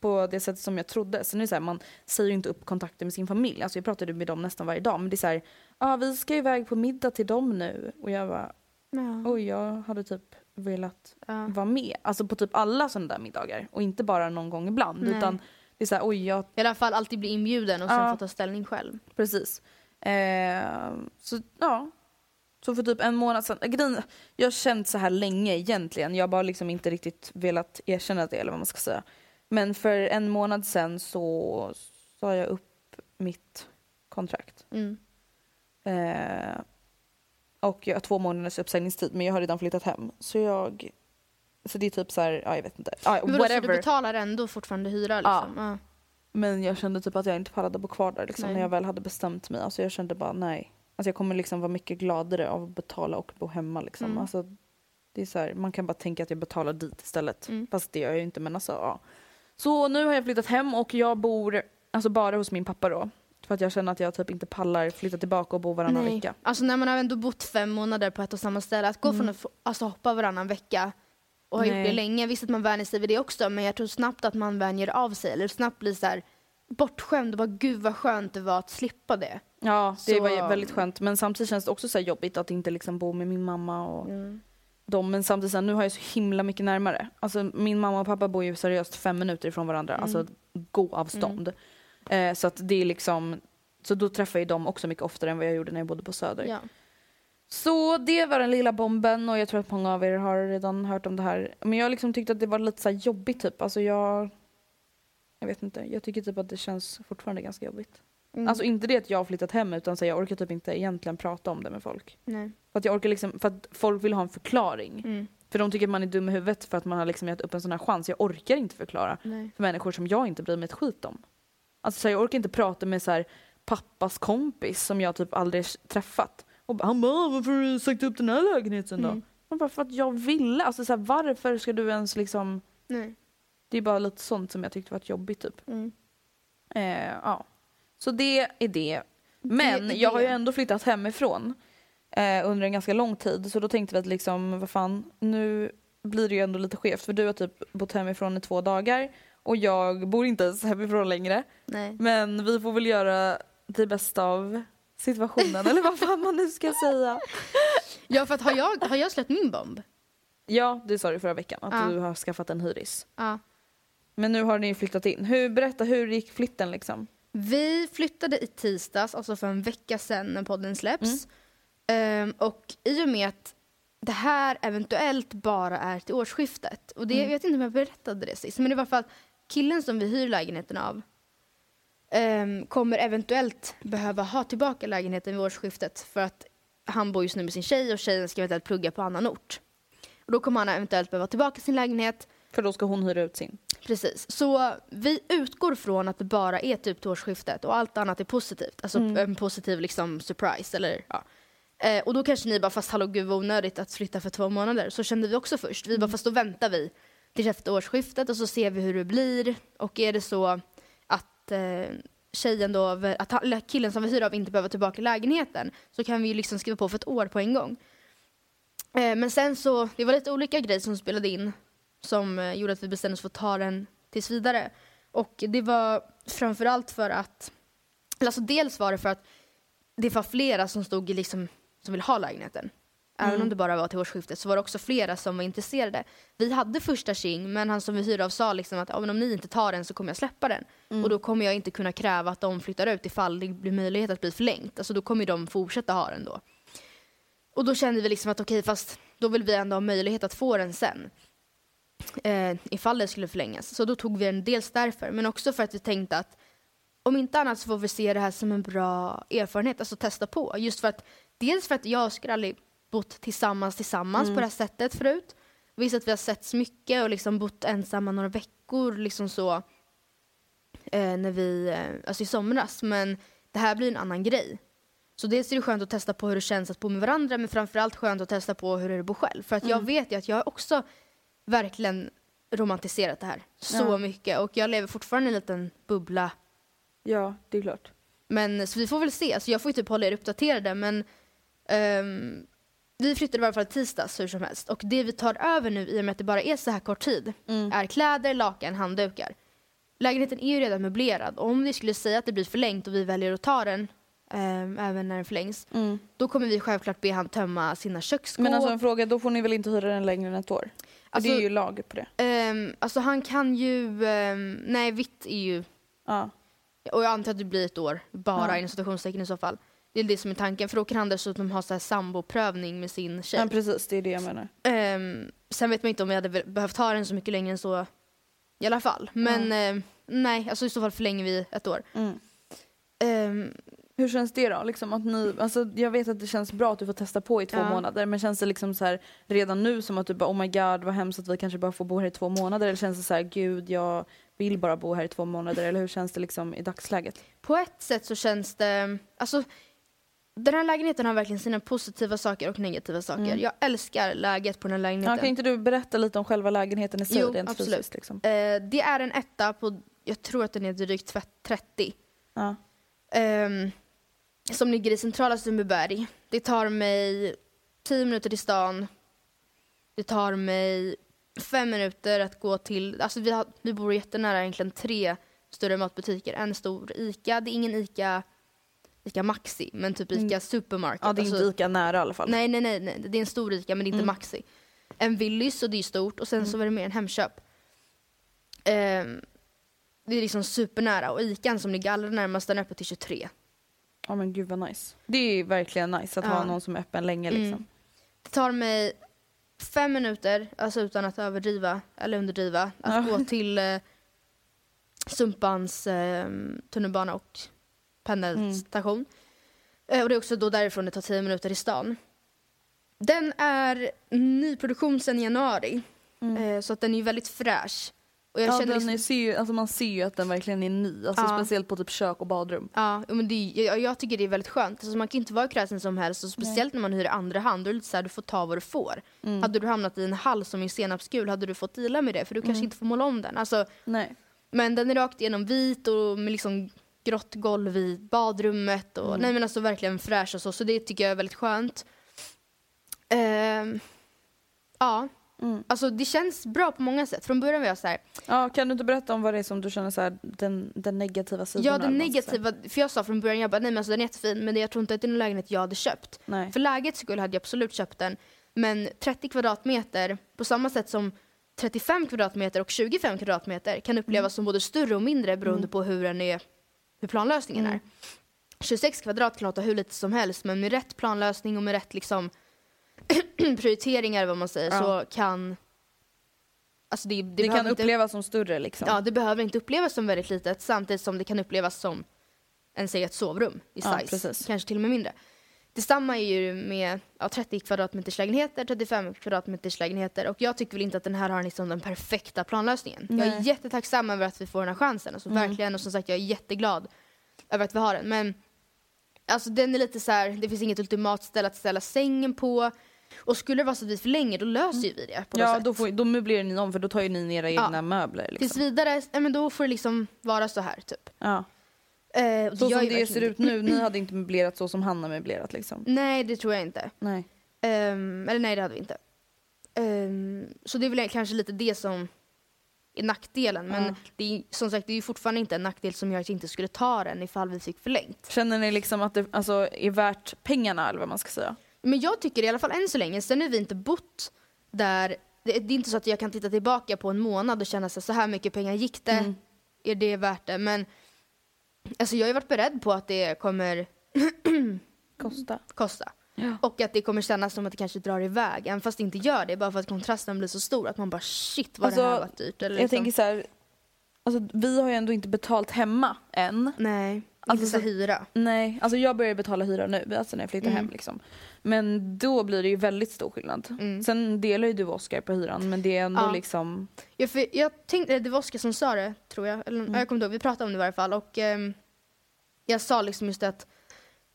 på det sättet som jag trodde. Sen är det så här, man säger ju inte upp kontakten med sin familj. Alltså jag pratade med dem nästan varje dag men det är så här, ah, vi ska iväg på middag till dem nu. Och jag bara Ja. Oj, jag hade typ velat Ja. vara med. Alltså på typ alla sådana där middagar. Och inte bara någon gång ibland. Nej. Utan Det är så här, oj, jag I alla fall alltid bli inbjuden och sen Ja. få ta ställning själv. Precis. Eh, så ja. Så för typ en månad sedan, jag har känt så här länge egentligen. Jag har bara liksom inte riktigt velat erkänna det eller vad man ska säga. Men för en månad sedan så sa jag upp mitt kontrakt. Mm. Eh, och jag har två månaders uppsägningstid men jag har redan flyttat hem. Så jag, så det är typ så här, ja jag vet inte. Ja, Men vadå, så du whatever. betalar ändå fortfarande hyra liksom? Ja. Men jag kände typ att jag inte pallade bo kvar där liksom, Nej. när jag väl hade bestämt mig. Alltså jag kände bara nej. Alltså jag kommer liksom vara mycket gladare av att betala och bo hemma. Liksom. Mm. Alltså, det är så här, man kan bara tänka att jag betalar dit istället. Mm. Fast det gör jag ju inte. Men alltså, ja. Så nu har jag flyttat hem och jag bor alltså bara hos min pappa då. För att jag känner att jag typ inte pallar flytta tillbaka och bo varannan Nej. vecka. Alltså när man har ändå bott fem månader på ett och samma ställe, att gå från att alltså, hoppa varannan vecka och ha gjort Mm. Det länge, visst att man vänjer sig vid det också, men jag tror snabbt att man vänjer av sig, eller snabbt blir så här bortskämd och bara gud vad skönt det var att slippa det. Ja, det Så- var väldigt skönt. Men samtidigt känns det också så jobbigt att inte liksom bo med min mamma och dem. Men samtidigt så här, nu har jag så himla mycket närmare. Alltså min mamma och pappa bor ju seriöst fem minuter ifrån varandra. Alltså gåavstånd. Eh, så att det är liksom, så då träffar jag dem också mycket oftare än vad jag gjorde när jag bodde på Söder. Ja. Så det var den lilla bomben och jag tror att många av er har redan hört om det här. Men jag liksom tyckte att det var lite så jobbigt typ. Alltså jag, jag vet inte, jag tycker typ att det känns fortfarande ganska jobbigt. Mm. Alltså inte det att jag har flyttat hem utan så jag orkar typ inte egentligen prata om det med folk. Nej. För att jag orkar liksom, för att folk vill ha en förklaring. Mm. För de tycker att man är dum i huvudet för att man har liksom gett upp en sån här chans. Jag orkar inte förklara Nej. för människor som jag inte bryr mig ett skit om. Alltså så jag orkar inte prata med så här pappas kompis som jag typ aldrig träffat. Och bara, han bara, varför har du sagt upp den här lägenheten då? Mm. Man bara, för att jag ville. Alltså så här, varför ska du ens liksom... Nej. Det är bara lite sånt som jag tyckte var jobbigt typ. Mm. Eh, ja. Så det är det. Men Det är jag har ju ändå flyttat hemifrån eh, under en ganska lång tid. Så då tänkte vi att liksom, vad fan, nu blir det ju ändå lite skevt. För du har typ bott hemifrån i två dagar och jag bor inte ens hemifrån längre. Nej. Men vi får väl göra det bästa av situationen, eller vad fan man nu ska säga. Ja, för att har jag, har jag släppt min bomb? Ja, det sa du förra veckan, att Ja. du har skaffat en hyris. Ja. Men nu har ni flyttat in. Hur, berätta, hur gick flytten liksom? Vi flyttade i tisdags, alltså för en vecka sedan när podden släpps. Ehm, och i och med att det här eventuellt bara är till årsskiftet. Och det, jag vet inte om jag berättade det sist, men det var för att killen som vi hyr lägenheten av ehm, kommer eventuellt behöva ha tillbaka lägenheten vid årsskiftet för att han bor just nu med sin tjej och tjejen ska eventuellt plugga på annan ort. Och då kommer han eventuellt behöva tillbaka sin lägenhet För då ska hon hyra ut sin. Precis. Så vi utgår från att det bara är typ till årsskiftet och allt annat är positivt. Alltså en positiv liksom surprise eller ja. Eh, och då kanske ni bara, fast hallå gud vad onödigt att flytta för två månader. Så kände vi också först. Vi bara, fast då väntar vi till efter årsskiftet och så ser vi hur det blir. Och är det så att eh, tjejen då, att killen som vi hyr av inte behöver tillbaka lägenheten så kan vi ju liksom skriva på för ett år på en gång. Eh, men sen så, det var lite olika grejer som spelade in som eh, gjorde att vi bestämde oss för att ta den tills vidare. Och det var framförallt för att, alltså dels var det för att det var flera som stod i liksom, som vill ha lägenheten. Även om det bara var till årsskiftet så var det också flera som var intresserade. Vi hade första tjing men han som vi hyrde av sa liksom att om ni inte tar den så kommer jag släppa den. Och då kommer jag inte kunna kräva att de flyttar ut ifall det blir möjlighet att bli förlängt. Alltså då kommer de fortsätta ha den då. Och då kände vi liksom att okej fast då vill vi ändå ha möjlighet att få den sen eh, ifall det skulle förlängas. Så då tog vi den dels därför, men också för att vi tänkte att om inte annat så får vi se det här som en bra erfarenhet, alltså testa på. Just för att, dels för att jag skulle aldrig bott tillsammans tillsammans på det här sättet förut. Visst att vi har setts mycket och liksom bott ensamma några veckor liksom så eh, när vi, eh, alltså i somras, men det här blir en annan grej. Så dels är det skönt att testa på hur det känns att bo med varandra men framförallt skönt att testa på hur det är att bo själv. För att jag vet ju att jag också verkligen romantiserat det här så Ja. mycket och jag lever fortfarande i en liten bubbla. Ja, det är klart. Men så vi får väl se, så jag får ju typ hålla er uppdaterade men ehm, vi flyttade i alla fall tisdags hur som helst och det vi tar över nu i och med att det bara är så här kort tid är kläder, lakan, handdukar. Lägenheten är ju redan möblerad och om vi skulle säga att det blir förlängt och vi väljer att ta den ehm, även när den förlängs då kommer vi självklart be han tömma sina köksskåp. Men alltså en fråga, då får ni väl inte hyra den längre än ett år? Alltså, det är ju lag på det. ehm, alltså han kan ju, ehm, nej vitt är ju, Ja. och jag antar att det blir ett år, bara Ja. inom citationstecken i så fall. Det är det som är tanken, för då kan han dessutom ha så här samboprövning med sin tjej. ja precis, det är det jag menar. Ehm, sen vet man inte om jag hade be- behövt ha den så mycket längre än så i alla fall. Men ehm, nej, alltså i så fall förlänger vi ett år. Mm. Ehm, Hur känns det då? Liksom att ni, alltså jag vet att det känns bra att du får testa på i två Ja. månader men känns det liksom så här redan nu som att du bara oh my god vad hemskt att vi kanske bara får bo här i två månader eller känns det så här gud jag vill bara bo här i två månader eller hur känns det liksom i dagsläget? på ett sätt så känns det, alltså den här lägenheten har verkligen sina positiva saker och negativa saker. Mm. Jag älskar läget på den här Ja, lägenheten. kan inte du berätta lite om själva lägenheten i sig Jo, rent absolut. fysiskt? Liksom? Eh, det är en etta på, jag tror att den är drygt tvätt- 30. Ja. Ehm, som ligger i centrala Sundbyberg. Det tar mig 10 minuter till stan. Det tar mig fem minuter att gå till, alltså vi, har, vi bor jättenära egentligen tre större matbutiker. En stor ICA, det är ingen ICA, ICA Maxi, men typ ICA Mm. Supermarket. ja det är Alltså- inte lika nära i alla fall. Nej, nej, nej, nej, det är en stor ICA men det är inte Mm. Maxi. En Willys och det är stort och sen så var det mer en Hemköp. Ehm, det är liksom supernära och ICAn som ligger allra närmast den är öppen till 23. Ja men gud vad nice. Det är verkligen nice att ha Ja. någon som är öppen länge liksom. Mm. Det tar mig fem minuter, alltså utan att överdriva eller underdriva, att Ja. gå till eh, Sumpans eh, tunnelbana och pendelstation. Eh, och det är också då därifrån det tar tio minuter i stan. Den är nyproduktion sedan januari, eh, så att den är väldigt fräsch. Och jag Mm. Ja, känner liksom, ser ju, alltså man ser ju att den verkligen är ny. Alltså Ja. Speciellt på typ kök och badrum. Ja, men det, jag, jag tycker det är väldigt skönt. Alltså man kan inte vara kräsen som helst och speciellt när man hyr andra hand. Då är det lite så här, du får ta vad du får. Mm. Hade du hamnat i en hall som är senapsgul hade du fått deala med det för du Mm. kanske inte får måla om den. Alltså, Nej. men den är rakt igenom vit och med liksom grått golv i badrummet och Mm. nej men alltså verkligen fräsch och så. Så det tycker jag är väldigt skönt. Ehm, ja, Mm. alltså det känns bra på många sätt. Från början var jag så här, Ja, kan du inte berätta om vad det är som du känner så här, den, den negativa sidan? ja den negativa, för jag sa från början, jag bara nej men alltså den är jättefin men jag tror inte att det är en lägenhet jag hade köpt. Nej. För lägets skull hade jag absolut köpt den. Men 30 kvadratmeter, på samma sätt som 35 kvadratmeter och 25 kvadratmeter kan upplevas som både större och mindre beroende på hur, den är, hur planlösningen är. 26 kvadrat kan låta hur lite som helst men med rätt planlösning och med rätt liksom prioriteringar vad man säger Ja. så kan Alltså det, det, Det, kan inte, upplevas som större liksom. Ja, det behöver inte upplevas som väldigt litet samtidigt som det kan upplevas som en säg ett sovrum i Ja, size. precis. Kanske till och med mindre. Detsamma är ju med ja, 30 kvadratmeters lägenheter, 35 kvadratmeters lägenheter och jag tycker väl inte att den här har liksom den perfekta planlösningen. Jag är Nej. jättetacksam över att vi får den här chansen, alltså Mm. verkligen och som sagt jag är jätteglad över att vi har den men alltså den är lite så här, det finns inget ultimat ställe att ställa sängen på och skulle det vara så att vi förlänger då löser ju vi det på något Ja, sätt. då, får, då möblerar ni om för då tar ju ni in era egna möbler. Liksom. Tills vidare, ja, men då får det liksom vara så här typ. Ja. Eh, och Så gör som ju det verkligen ser ut nu, ni hade inte möblerat så som han har möblerat liksom. Nej, det tror jag inte. Nej. Ehm, eller nej, det hade vi inte. Ehm, så det är väl kanske lite det som är nackdelen. Men Ja. det är, som sagt, det är ju fortfarande inte en nackdel som gör att jag inte skulle ta den ifall vi fick förlängt. Känner ni liksom att det alltså, är värt pengarna eller vad man ska säga? Men jag tycker i alla fall än så länge, sen har vi inte bott där. Det, det är inte så att jag kan titta tillbaka på en månad och känna så, så här mycket pengar gick det. Mm. Är det värt det? Men alltså, jag har ju varit beredd på att det kommer Kosta. kosta. Ja. Och att det kommer kännas som att det kanske drar iväg, även fast det inte gör det. Bara för att kontrasten blir så stor att man bara shit vad det här Alltså, var dyrt. Eller Jag liksom. tänker så här, alltså, vi har ju ändå inte betalt hemma än. Nej, Alltså, inte så hyra. Nej, alltså jag börjar betala hyra nu, alltså när jag flyttar Mm. hem liksom. Men då blir det ju väldigt stor skillnad. Mm. Sen delar ju du och Oskar på hyran men det är ändå Ja. liksom... Jag, för, jag tänkte, det var Oskar som sa det, tror jag. Eller, Mm. ja, Jag kommer inte ihåg, vi pratade om det i varje fall. Och ehm, jag sa liksom just att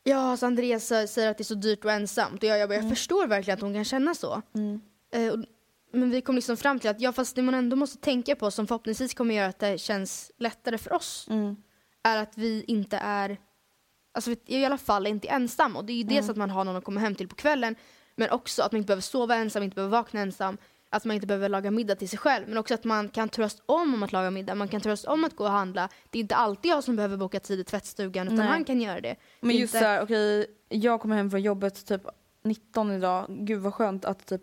Ja, så Andreas sä- säger att det är så dyrt och ensamt. Och jag, jag, bara, jag förstår verkligen att hon kan känna så. Mm. Eh, och, men vi kom liksom fram till att ja, fast det man ändå måste tänka på som förhoppningsvis kommer göra att det känns lättare för oss Mm. är att vi inte är, alltså vi är i alla fall inte ensam. Och det är ju Mm. dels att man har någon att komma hem till på kvällen, men också att man inte behöver sova ensam, inte behöver vakna ensam, att man inte behöver laga middag till sig själv, men också att man kan trösta om om att laga middag, man kan trösta om att gå och handla. Det är inte alltid jag som behöver boka tid i tvättstugan, utan Nej. han kan göra det. Men Det just inte- såhär, okej, jag kommer hem från jobbet typ 19 idag. Gud vad skönt att typ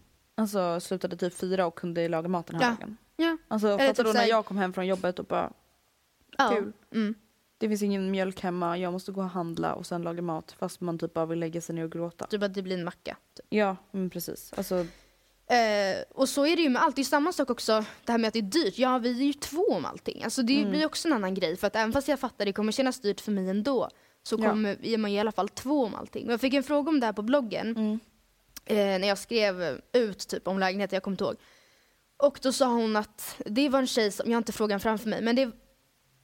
alltså, slutade typ fyra och kunde laga mat den här Ja. dagen. Ja. Alltså, fattar typ du när jag kom hem från jobbet och bara Ja. kul. Mm. Det finns ingen mjölk hemma, jag måste gå och handla och sen laga mat fast man typ bara vill lägga sig ner och gråta. Typ att det blir en macka. Typ. Ja, men precis. Alltså, Eh, och så är det ju med allt. Det är samma sak också, det här med att det är dyrt. Ja, vi är ju två om allting. Alltså det Mm. blir också en annan grej. För att även fast jag fattar det kommer kännas dyrt för mig ändå, så Ja. kommer, är man i alla fall två om allting. Och jag fick en fråga om det här på bloggen, Mm. Eh, när jag skrev ut typ om lägenheten, jag kommer inte ihåg. Och då sa hon att, det var en tjej som, jag har inte frågan framför mig, men det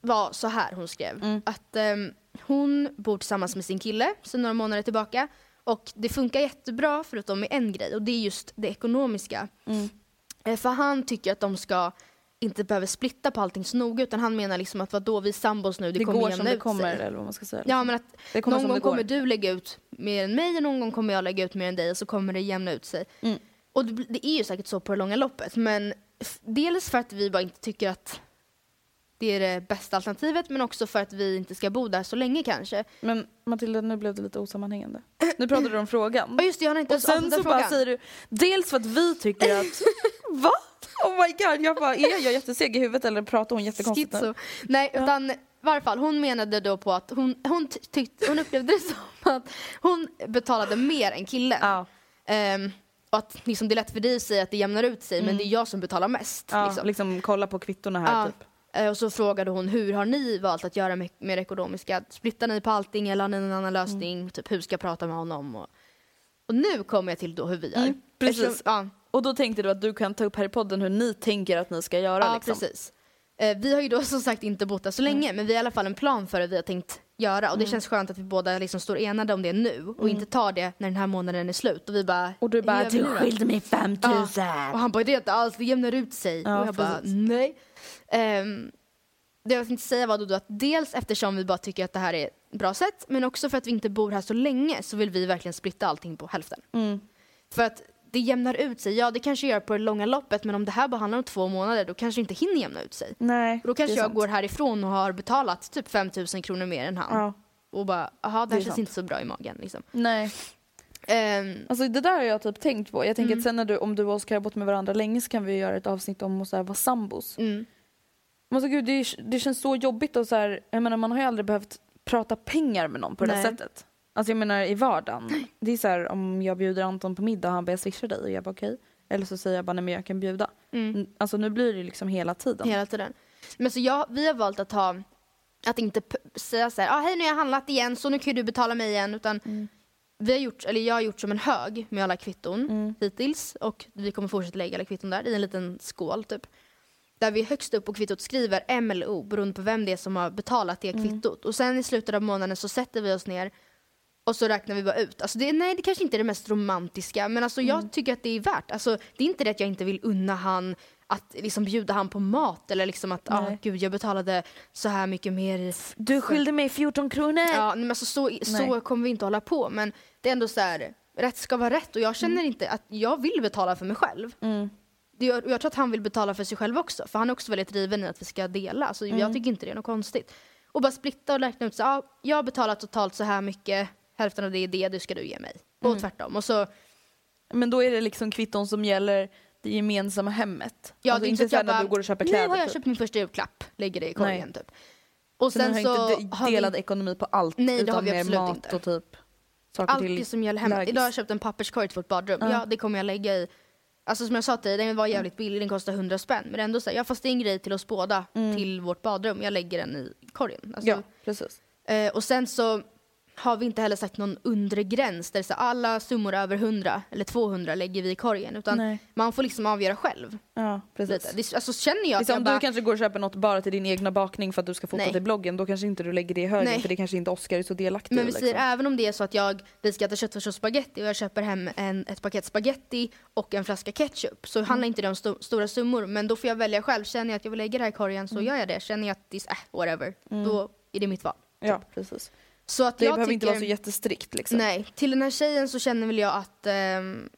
var så här hon skrev. Mm. Att ehm, hon bor tillsammans med sin kille sedan några månader tillbaka. Och det funkar jättebra förutom med en grej och det är just det ekonomiska. Mm. Eh, För han tycker att de ska inte behöver splitta på allting så noga utan han menar liksom att vadå vi är sambos nu, det, det, kommer går som det kommer sig. eller vad man ska säga. Ja liksom. men att det kommer någon gång kommer du lägga ut mer än mig och någon gång kommer jag lägga ut mer än dig och så kommer det jämna ut sig. Mm. Och det, det är ju säkert så på det långa loppet men dels för att vi bara inte tycker att det är det bästa alternativet men också för att vi inte ska bo där så länge kanske. Men Matilda, nu blev det lite osammanhängande. Nu pratade du om frågan. Och just det, jag har inte Och sen så bara frågan. säger du, dels för att vi tycker att, va? Oh my god, jag bara, är jag jätteseg i huvudet eller pratar hon jättekonstigt? Schizo. Nej, utan i varje fall, hon menade då på att hon, hon, ty- tyckte, hon upplevde det som att hon betalade mer än killen. Ja. Ehm, och att liksom, det är lätt för dig att säga att det jämnar ut sig men det är jag som betalar mest. Ja, liksom. liksom. kolla på kvittorna här Ja. typ. Eh, Och så frågade hon hur har ni valt att göra med, med ekonomiska? Splittar ni på allting eller har ni en annan lösning? Mm. Typ hur ska jag prata med honom? Och, och nu kommer jag till då hur vi gör. Mm, precis. Eftersom- ja, Och då tänkte du att du kan ta upp här i podden hur ni tänker att ni ska göra ja liksom. precis. Eh, vi har ju då som sagt inte bott där så länge men vi har i alla fall en plan för hur vi har tänkt göra och det känns skönt att vi båda liksom står enade om det nu och inte tar det när den här månaden är slut och vi bara Och du "Hur bara, du nu då?" skilde mig 5000. Ja. Och han bara, det är inte alls, det jämnar ut sig. Ja, och jag bara, precis. nej. Um, det jag tänkte säga var då att dels eftersom vi bara tycker att det här är ett bra sätt, men också för att vi inte bor här så länge så vill vi verkligen splitta allting på hälften. Mm. För att det jämnar ut sig, ja det kanske gör på det långa loppet, men om det här bara handlar om två månader då kanske det inte hinner jämna ut sig. Nej, Och då kanske det jag sant. går härifrån och har betalat typ 5000 kronor mer än han. Ja. Och bara, aha det Det är här känns sant. inte så bra i magen liksom. Nej. Ehm, Alltså det där har jag typ tänkt på. Jag tänker Mm. att sen när du, om du och Oskar har bott med varandra länge så kan vi göra ett avsnitt om att vara sambos. mm. Men alltså, gud, det, det känns så jobbigt och så här, jag menar man har ju aldrig behövt prata pengar med någon på det Nej. sättet. Alltså jag menar i vardagen. Det är så här om jag bjuder Anton på middag och han börjar swisha dig och jag bara okej. Eller så säger jag bara nej men jag kan bjuda. Mm. Alltså nu blir det liksom hela tiden. Hela tiden. Men så jag, vi har valt att ha, att inte säga så här, ah, hej nu har jag handlat igen så nu kan du betala mig igen. Utan Mm. vi har gjort, eller jag har gjort som en hög med alla kvitton Mm. hittills. Och vi kommer fortsätta lägga alla kvitton där i en liten skål typ. Där vi högst upp på kvittot skriver M eller O beroende på vem det är som har betalat det Mm. kvittot. Och sen i slutet av månaden så sätter vi oss ner och så räknar vi bara ut. Alltså det, nej, det kanske inte är det mest romantiska men alltså Mm. jag tycker att det är värt. Alltså, det är inte det att jag inte vill unna han att liksom bjuda han på mat eller liksom att ah, gud jag betalade så här mycket mer i Du skyllde mig 14 kronor! Ja, men alltså så, så Nej. kommer vi inte hålla på. Men det är ändå så här, rätt ska vara rätt och jag känner inte att jag vill betala för mig själv. Mm. Jag tror att han vill betala för sig själv också, för han är också väldigt driven i att vi ska dela. Så Mm. jag tycker inte det är något konstigt. Och bara splitta och räkna ut så ja, jag har betalat totalt så här mycket, hälften av det är det, det ska du ge mig. Mm. Och tvärtom. Och så, Men då är det liksom kvitton som gäller det gemensamma hemmet. ja, alltså det är inte jag när du går och köper Nu kläder. har jag typ. köpt min första julklapp, lägger det i korgen typ. Och Så ni sen har så inte delad vi ekonomi på allt Nej, utan mer mat inte. och typ saker allt till som gäller hemma. lägst. Idag har jag köpt en papperskorg till vårt badrum. Ja. Ja. det kommer jag lägga i. Alltså som jag sa till dig, den var jävligt billig, den kostar 100 spänn. Men ändå så här, ja fast det är en grej till oss båda, till vårt badrum. Jag lägger den i korgen. Alltså, Ja, precis. eh, och sen så har vi inte heller sagt någon undre gräns där så alla summor över 100 eller 200 lägger vi i korgen. Utan Nej. man får liksom avgöra själv. Ja, precis. Det, alltså känner jag att Liksom, jag om bara, du kanske går och köper något bara till din egna bakning för att du ska fota Nej. till bloggen, då kanske inte du lägger det i högen Nej. för det kanske inte Oscar är så delaktig Men vi Liksom. säger även om det är så att jag, vi ska äta köttfärs och spaghetti och jag köper hem en, ett paket spaghetti och en flaska ketchup så Mm. handlar inte det om sto- stora summor men då får jag välja själv. Känner jag att jag vill lägga det här i korgen så Mm. gör jag det. Känner jag att det är äh, whatever, då är det mitt val. Ja, precis. Så att Det jag behöver tycker, inte vara så jättestrikt liksom. Nej, till den här tjejen så känner väl jag att ehm,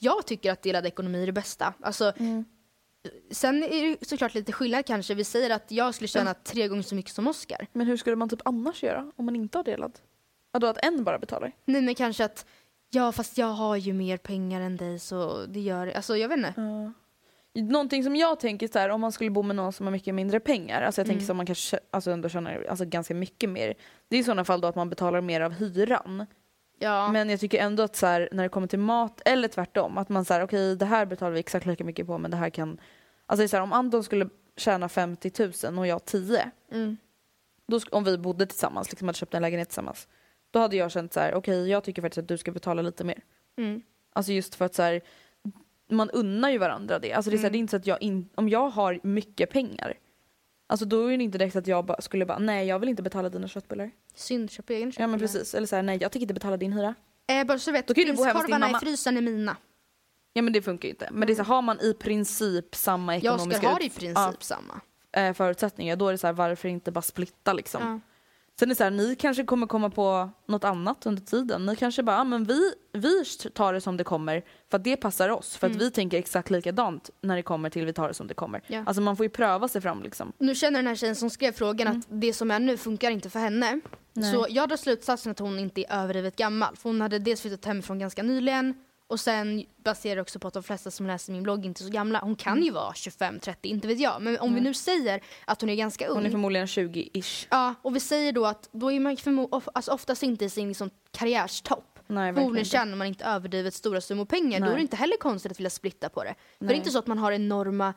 jag tycker att delad ekonomi är det bästa. Alltså, Mm. Sen är det såklart lite skillnad kanske. Vi säger att jag skulle tjäna tre gånger så mycket som Oscar. Men hur skulle man typ annars göra om man inte har delat? Ja, då att en bara betalar? Nej men kanske att ja fast jag har ju mer pengar än dig så det gör Alltså jag vet inte. Ja. Någonting som jag tänker så här, om man skulle bo med någon som har mycket mindre pengar, alltså jag tänker Mm. som man kanske alltså ändå tjänar alltså ganska mycket mer. Det är i sådana fall då att man betalar mer av hyran. Ja. Men jag tycker ändå att så här, när det kommer till mat, eller tvärtom, att man säger okej det här betalar vi exakt lika mycket på men det här kan... Alltså det är så här, om Anton skulle tjäna 50 000 och jag 10, Mm. då, om vi bodde tillsammans, liksom hade köpt en lägenhet tillsammans, då hade jag känt så här, okej jag tycker faktiskt att du ska betala lite mer. Mm. Alltså just för att så här, man unnar ju varandra det. Alltså det, är så här, Mm. det är inte så att jag, in, om jag har mycket pengar, alltså då är det inte direkt att jag bara, skulle bara, nej jag vill inte betala dina köttbullar. Synd, köp egen Ja men köttbullar. precis, eller så här, nej jag tänker inte betala din hyra. Eh, bara så du vet, Då kan ju du bo hemma hos din prinskorvarna i mamma. frysen är mina. Ja men det funkar ju inte. Men det är så, här, har man i princip samma Jag ekonomiska ska ha i ut- princip ja, samma. eh, förutsättningar, då är det så här, varför inte bara splitta liksom. Ja. Sen är det så här, ni kanske kommer komma på något annat under tiden. Ni kanske bara, ah, men vi, vi tar det som det kommer för att det passar oss. För att vi tänker exakt likadant när det kommer till vi tar det som det kommer. Ja. Alltså man får ju pröva sig fram liksom. Nu känner den här tjejen som skrev frågan att det som är nu funkar inte för henne. Nej. Så jag drar slutsatsen att hon inte är överdrivet gammal. För hon hade dels flyttat hemifrån ganska nyligen och sen baserar också på att de flesta som läser min blogg inte är så gamla. Hon kan ju vara 25-30, inte vet jag. Men om vi nu säger att hon är ganska ung. Hon är förmodligen 20-ish. Ja, och vi säger då att då är man förmo- alltså oftast inte i sin liksom karriärstopp. Nej, Förmodligen tjänar man inte överdrivet stora summor pengar. Då Nej. är det inte heller konstigt att vilja splitta på det. För det Nej. är inte så att man har enorma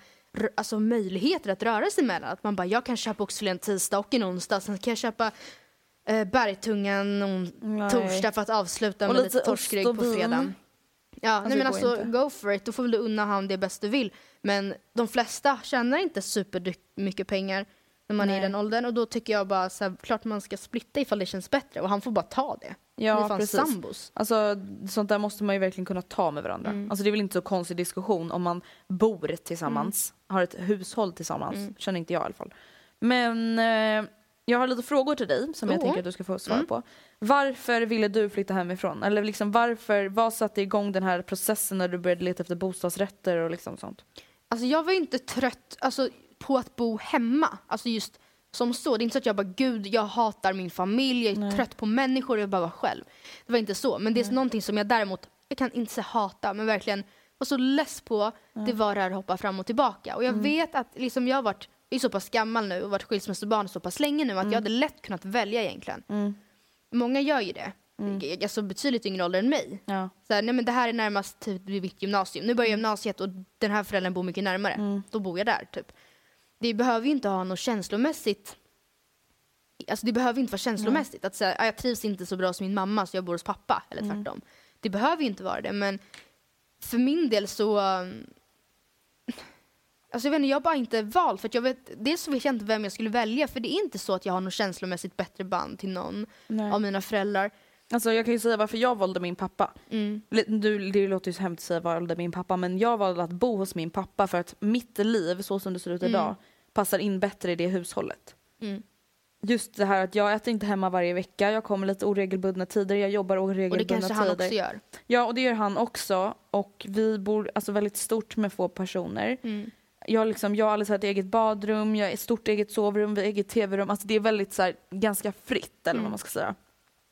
alltså, möjligheter att röra sig mellan. Att man bara, jag kan köpa oxfilé en tisdag och en onsdag. Sen kan jag köpa eh, bergtungan Nej. torsdag för att avsluta Och med lite torskrygg på vin. Ja, Alltså, nej men det alltså inte. go for it. Då får väl du unna han det bäst du vill. Men de flesta tjänar inte super mycket pengar när man är i Nej. den åldern. Och då tycker jag bara så här, klart man ska splitta ifall det känns bättre. Och han får bara ta det. Ja fan precis. sambos. Alltså sånt där måste man ju verkligen kunna ta med varandra. Mm. Alltså det är väl inte så konstig diskussion om man bor tillsammans, Mm. har ett hushåll tillsammans. Känner inte jag i alla fall. Men eh, jag har lite frågor till dig som jag Oh. tänker att du ska få svara Mm. på. Varför ville du flytta hemifrån? Eller liksom varför, vad satte igång den här processen när du började leta efter bostadsrätter och liksom sånt? Alltså jag var inte trött alltså, på att bo hemma. Alltså just som så. Det är inte så att jag bara gud jag hatar min familj, jag är Nej. trött på människor, jag vill bara vara själv. Det var inte så. Men det är någonting som jag däremot, jag kan inte säga hata, men verkligen var så less på. Det var det här att hoppa fram och tillbaka. Och jag Mm. vet att liksom jag har varit, jag är så pass gammal nu och varit skilsmässobarn så pass länge nu att Mm. jag hade lätt kunnat välja egentligen. Många gör ju det. Mm. Alltså betydligt yngre ålder än mig. Ja. Så här, nej men det här är närmast typ vid mitt gymnasium. Nu börjar gymnasiet och den här föräldern bor mycket närmare. Mm. Då bor jag där typ. Det behöver ju inte ha något känslomässigt Alltså det behöver inte vara känslomässigt. Att säga, "Ah, jag trivs inte så bra som min mamma så jag bor hos pappa. Eller Mm. tvärtom. Det behöver ju inte vara det. Men för min del så... Alltså jag vet inte, jag har bara inte valt. För att jag vet, dels vet jag inte vem jag skulle välja. För det är inte så att jag har något känslomässigt bättre band till någon Nej. av mina föräldrar. Alltså jag kan ju säga varför jag valde min pappa. Mm. Du, det låter ju så hemskt att säga valde min pappa men jag valde att bo hos min pappa för att mitt liv så som det ser ut Mm. idag passar in bättre i det hushållet. Mm. Just det här att jag äter inte hemma varje vecka, jag kommer lite oregelbundna tider, jag jobbar Och oregelbundna det kanske han tider. också gör. Ja och det gör han också och vi bor alltså väldigt stort med få personer. Mm. Jag, har liksom, jag har alldeles ett eget badrum, jag har ett stort eget sovrum, vi har eget tv-rum. Alltså det är väldigt så här, ganska fritt eller vad Mm. man ska säga.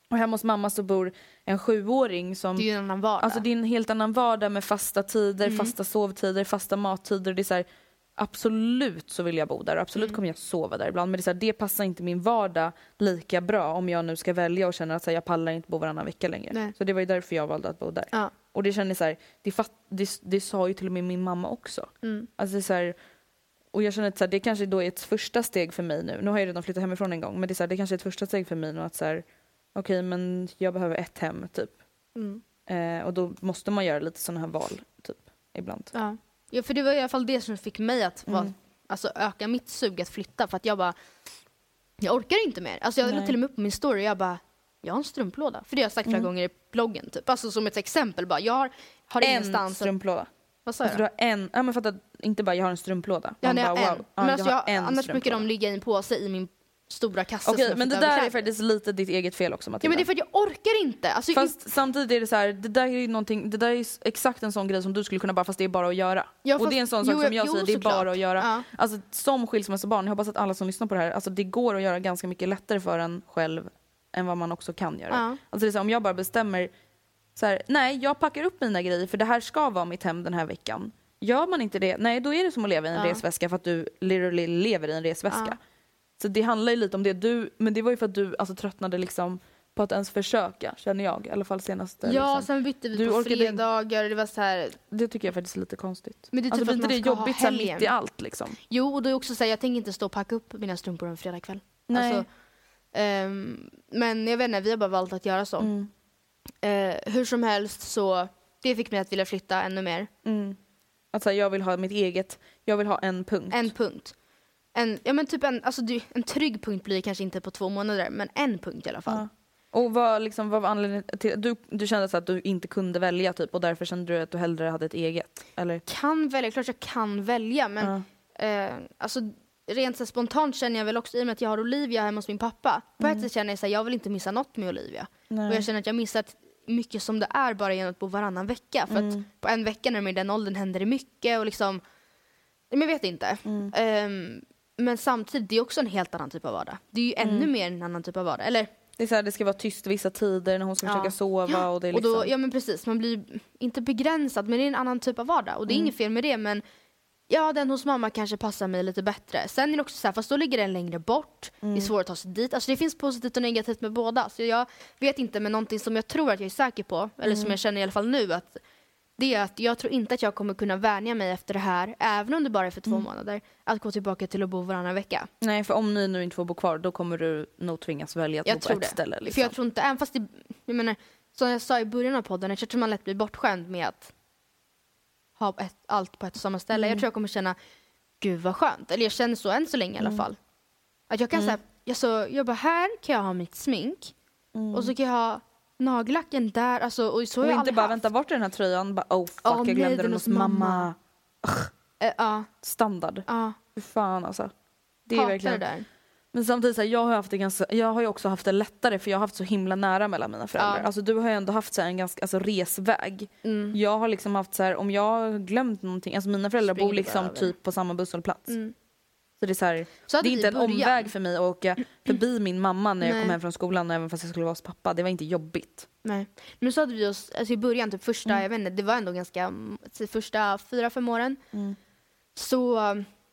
Och hemma hos mamma så bor en sjuåring som... Det är ju en annan vardag. Alltså det är en helt annan vardag med fasta tider, Mm. fasta sovtider, fasta mattider. Det är så här, absolut så vill jag bo där och absolut Mm. kommer jag sova där ibland. Men det, är så här, det passar inte min vardag lika bra om jag nu ska välja och känner att så här, jag pallar inte bo varannan vecka längre. Nej. Så det var ju därför jag valde att bo där. Ja. Och det känner så här, det, fatt, det, det sa ju till och med min mamma också. Mm. Alltså så här, och jag känner att så här, det kanske då är ett första steg för mig nu. Nu har jag redan flyttat hemifrån en gång men det är, så här, det kanske är ett första steg för mig nu att så här, okej men jag behöver ett hem typ. Mm. Eh, och då måste man göra lite sådana här val typ ibland. Ja. ja, för det var i alla fall det som fick mig att vara, Mm. alltså, öka mitt sug att flytta. För att jag bara, jag orkar inte mer. Alltså, jag la Nej. till och med upp min story och jag bara, jag har en strumplåda. För det har jag sagt flera Mm. gånger i bloggen. Typ. Alltså som ett exempel bara, jag har, har en ingenstans. strumplåda. Vad sa jag Alltså, du har en, ja men fatta inte bara jag har en strumplåda. Ja, Man nej, bara, en. wow, ja, men alltså, jag, har en annars brukar de strumplåda. ligga i en påse i min stora kasse. som Okej jag men det flyttar där är kläder. faktiskt lite ditt eget fel också Ja Matilda. men det är för att jag orkar inte. Alltså, Fast samtidigt är det så här, det där är ju någonting, det där är ju exakt en sån grej som du skulle kunna bara fast det är bara att göra. Ja, och fast- det är en sån sak jo, som jag jo, säger, det är såklart. bara att göra. Ja. Alltså som skilsmässobarn, jag hoppas att alla som lyssnar på det här, alltså det går att göra ganska mycket lättare för en själv än vad man också kan göra. Ja. Alltså det är så, om jag bara bestämmer så här, nej jag packar upp mina grejer för det här ska vara mitt hem den här veckan. Gör man inte det, nej då är det som att leva i en Ja. resväska för att du literally lever i en resväska. Ja. Så det handlar ju lite om det. Du, men det var ju för att du alltså, tröttnade liksom på att ens försöka, känner jag. I alla fall senaste. Ja, liksom. sen bytte vi Du på fredagar. Det var så här, Det tycker jag faktiskt är lite konstigt. Men det är alltså, typ blir att man det ska ha jobbigt helgen. mitt i allt liksom? Jo, och då är också så här, jag tänker inte stå och packa upp mina strumpor en fredagkväll. Nej. Alltså, ehm, men jag vet inte, vi har bara valt att göra så. Mm. Eh, hur som helst så, det fick mig att vilja flytta ännu mer. Mm. Att så här, jag vill ha mitt eget, jag vill ha en punkt. En punkt. En, ja men typ en, alltså du, en trygg punkt blir kanske inte på två månader, men en punkt i alla fall. Ja. Och vad, liksom, vad var anledningen till du, du kände så att du inte kunde välja typ och därför kände du att du hellre hade ett eget? Eller? Kan välja, klart jag kan välja, men Ja. eh, alltså rent så spontant känner jag väl också, i och med att jag har Olivia hemma hos min pappa, på ett sätt känner jag att jag vill inte missa något med Olivia. Nej. Och jag känner att jag missat mycket som det är bara genom att bo varannan vecka. För Mm. att på en vecka när de är i den åldern händer det mycket och liksom, men jag vet inte. Mm. Ehm, men samtidigt, det är också en helt annan typ av vardag. Det är ju ännu Mm. mer en annan typ av vardag. Eller, Det, är så här, det ska vara tyst vissa tider när hon ska Ja. försöka sova och det är och liksom... då, ja men precis, man blir inte begränsad men det är en annan typ av vardag. Och det är Mm. inget fel med det men ja den hos mamma kanske passar mig lite bättre. Sen är det också så här, fast då ligger den längre bort, det Mm. är svårt att ta sig dit. Alltså det finns positivt och negativt med båda. Så jag vet inte men någonting som jag tror att jag är säker på, eller som Mm. jag känner i alla fall nu att det är att jag tror inte att jag kommer kunna vänja mig efter det här, även om det bara är för två Mm. månader, att gå tillbaka till att bo varannan vecka. Nej för om ni nu inte får bo kvar då kommer du nog tvingas välja att bo Jag på tror ett det. ställe. Liksom. För jag tror inte, även fast det, jag menar, som jag sa i början av podden, jag tror man lätt blir bortskämd med att ha ett, allt på ett och samma ställe. Mm. Jag tror jag kommer känna, gud vad skönt. Eller jag känner så än så länge i alla Mm. fall. Att jag kan Mm. säga, jag, så, jag bara här kan jag ha mitt smink Mm. och så kan jag ha nagellacken där. Alltså, och så och inte bara haft. vänta bort den här tröjan, bara oh fuck Åh, jag glömde den hos mamma. mamma. Eh, Ja, Standard. ja. Fy fan alltså. Det är Hatar verkligen... det där. Men samtidigt så här, jag har haft det ganska, jag har ju också haft det lättare för jag har haft så himla nära mellan mina föräldrar. Ja. Alltså du har ju ändå haft så här, en ganska, alltså resväg. Mm. Jag har liksom haft så här, om jag har glömt någonting, alltså mina föräldrar Springer bor liksom över. typ på samma busshållplats. Mm. Så det är så här, Så det är inte en början. omväg för mig att åka förbi min mamma när jag Nej. kom hem från skolan även fast jag skulle vara hos pappa. Det var inte jobbigt. Nej. Men så hade vi oss, alltså i början, typ första, Mm. jag vet inte, det var ändå ganska, mm, första fyra, fem åren. Mm. Så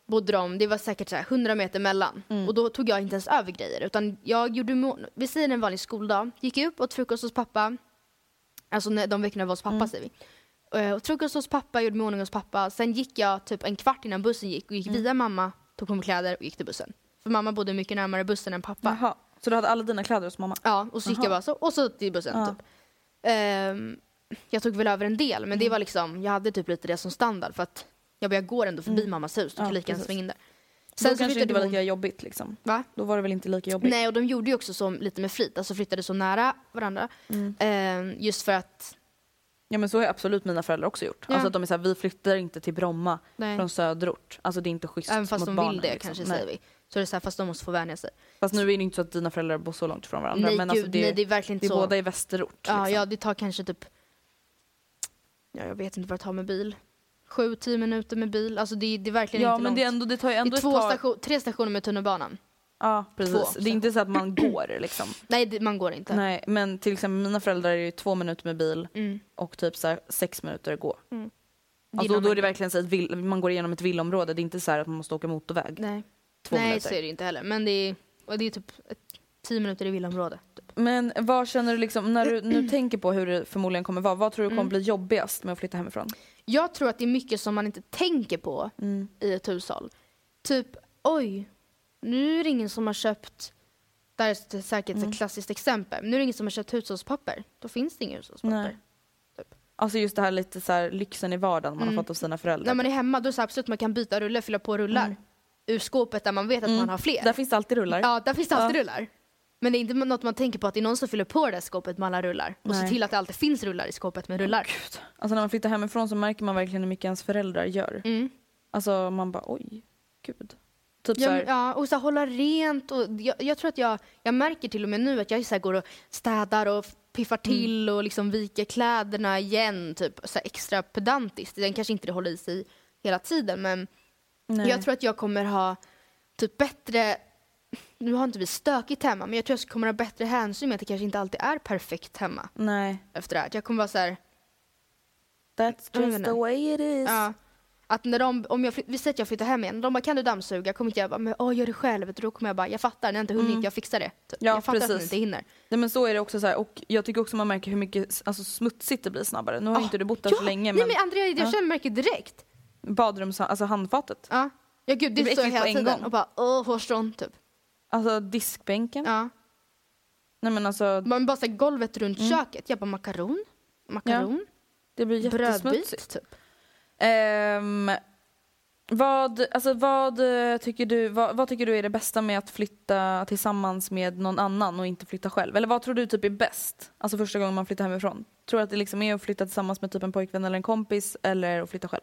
bodde de, det var säkert så här 100 meter mellan. Mm. Och då tog jag inte ens över grejer. Utan jag gjorde, vid sidan en vanlig skoldag, gick upp, åt frukost hos pappa. Alltså när, de veckorna var hos pappa Mm. säger vi. Uh, åt frukost hos pappa, gjorde mig ordning hos pappa. Sen gick jag typ en kvart innan bussen gick och gick Mm. via mamma, tog på mig kläder och gick till bussen. För mamma bodde mycket närmare bussen än pappa. Jaha. Så du hade alla dina kläder hos mamma? Ja, och så gick Jaha. jag bara så, och så till bussen Ja. typ. Ehm, jag tog väl över en del, men Mm. det var liksom, jag hade typ lite det som standard för att jag, bara, jag går ändå förbi Mm. mammas hus, då kan Ja, lika gärna svänga in där. Sen då så kanske det inte var lika jobbigt liksom. Va? Då var det väl inte lika jobbigt? Nej, och de gjorde ju också så lite med flit, alltså flyttade så nära varandra. Mm. Eh, just för att, Ja men så har absolut mina föräldrar också gjort. Ja. Alltså att de är såhär, vi flyttar inte till Bromma nej, från söderort. Alltså det är inte schysst även fast mot de barnen. vill det liksom. kanske nej. säger vi. Så är det så här, fast de måste få vänja sig. Fast nu är det inte så att dina föräldrar bor så långt ifrån varandra. nej men gud, alltså det, nej det är verkligen inte är så. båda i västerort. ja, liksom. ja, det tar kanske typ, ja jag vet inte vad det tar med bil. Sju, tio minuter med bil, alltså det, det är verkligen ja inte men långt. det, är ändå, det tar ju det ändå ett två tag. station, tre stationer med tunnelbanan. Ja precis. Två, det är inte så att man går liksom. Nej, det, man går inte. Nej men till exempel mina föräldrar är ju två minuter med bil Mm. och typ så här sex minuter gå. Mm. Alltså, då är det verkligen så att vill, man går igenom ett villområde. Det är inte så här att man måste åka motorväg. Nej, Två nej minuter. så är det inte heller. Men det är, och det är typ ett, tio minuter i villaområde. Typ. Men vad känner du liksom, när du nu tänker på hur det förmodligen kommer vara, vad tror du kommer Mm. bli jobbigast med att flytta hemifrån? Jag tror att det är mycket som man inte tänker på Mm. i ett hushåll. Typ, oj, nu är det ingen som har köpt, där är det säkert Mm. ett klassiskt exempel, nu är det ingen som har köpt hushållspapper. Då finns det inget hushållspapper. Nej. Alltså just det här lite så här lyxen i vardagen man Mm. har fått av sina föräldrar. När man är hemma då är det så här, absolut man kan byta rullar, fylla på rullar. Mm. Ur skåpet där man vet att Mm. man har fler. Där finns det alltid rullar. Ja, där finns det alltid Ja. rullar. Men det är inte något man tänker på att det är någon som fyller på det där skåpet med alla rullar. Och ser till att det alltid finns rullar i skåpet med rullar. Alltså när man flyttar hemifrån så märker man verkligen hur mycket ens föräldrar gör. Mm. Alltså man bara oj, gud. Typ Ja, så men, ja, och så här, hålla rent. Och jag, jag tror att jag, jag märker till och med nu att jag så här, går och städar och piffar Mm. till och liksom viker kläderna igen. Typ, så här, extra pedantiskt. Den kanske inte det håller i sig hela tiden men nej. jag tror att jag kommer ha typ bättre nu har inte vi stökigt hemma men jag tror att jag kommer ha bättre hänsyn med att det kanske inte alltid är perfekt hemma Nej. efter det här. Jag kommer vara så här, That's just the way it is. ja, att när de, om jag, vi säger att jag flyttar hem igen, de bara kan du dammsuga? Kommer inte jag bara, men åh gör det själv. Då kommer jag bara, jag fattar, ni har inte hunnit, Mm. jag fixar det. Typ. Ja, jag fattar att ni precis. inte hinner. Nej men så är det också så här, och jag tycker också man märker hur mycket alltså, smutsigt det blir snabbare. Nu har Ah, inte du bott där ja, så länge Nej men, men Andrea, jag Ja. känner märker direkt. badrums, alltså handfatet. Ja, ja gud Det det, står jag hela tiden gång. och bara, åh hårstrån typ. Alltså diskbänken. Ja. Nej men alltså Man bara så här, golvet runt Mm. köket, jag bara makaron, makaron, det blir jättesmutsigt. brödbit typ. Ehm, vad, alltså vad, eh, tycker du, vad, vad tycker du är det bästa med att flytta tillsammans med någon annan och inte flytta själv? Eller vad tror du typ är bäst? Alltså första gången man flyttar hemifrån. Tror du att det liksom är att flytta tillsammans med typ en pojkvän eller en kompis eller att flytta själv?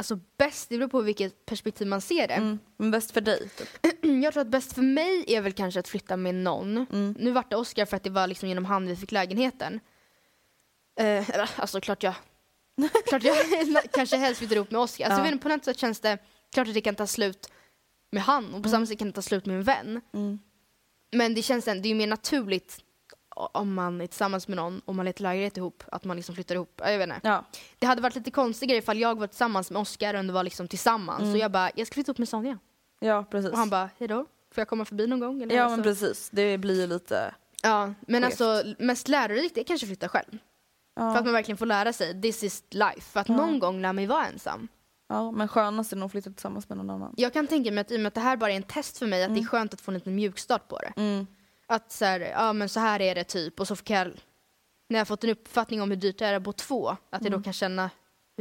Alltså bäst, det beror på vilket perspektiv man ser det. Mm. Men bäst för dig? Typ. Jag tror att bäst för mig är väl kanske att flytta med någon. Mm. Nu vart det Oscar för att det var liksom genom han vi fick lägenheten. Eh, alltså klart jag, klart jag kanske helst flyttar ihop med Oscar. Alltså, Ja. på något sätt känns det klart att det kan ta slut med han och på samma sätt kan det ta slut med en vän. Mm. Men det känns det är mer naturligt om man är tillsammans med någon och man letar lägenhet ihop, att man liksom flyttar ihop. Jag vet inte. Ja. Det hade varit lite konstigare ifall jag var tillsammans med Oscar och det var liksom tillsammans. Mm. Och jag bara, jag ska flytta ihop med Sonja. ja, precis. Och han bara, hejdå, får jag komma förbi någon gång? Eller ja alltså- men precis, det blir ju lite... Ja, men Skevt. alltså mest lärorikt är kanske att flytta själv. Ja. För att man verkligen får lära sig, this is life. För att Ja. någon gång lär man ju vara ensam. ja, men skönast är nog att flytta tillsammans med någon annan. Jag kan tänka mig att i och med att det här bara är en test för mig, att det är skönt att få en liten mjukstart på det. Mm. Att så här, ja men så här är det typ och så kan jag, när jag fått en uppfattning om hur dyrt det är att bo två, att jag då kan känna,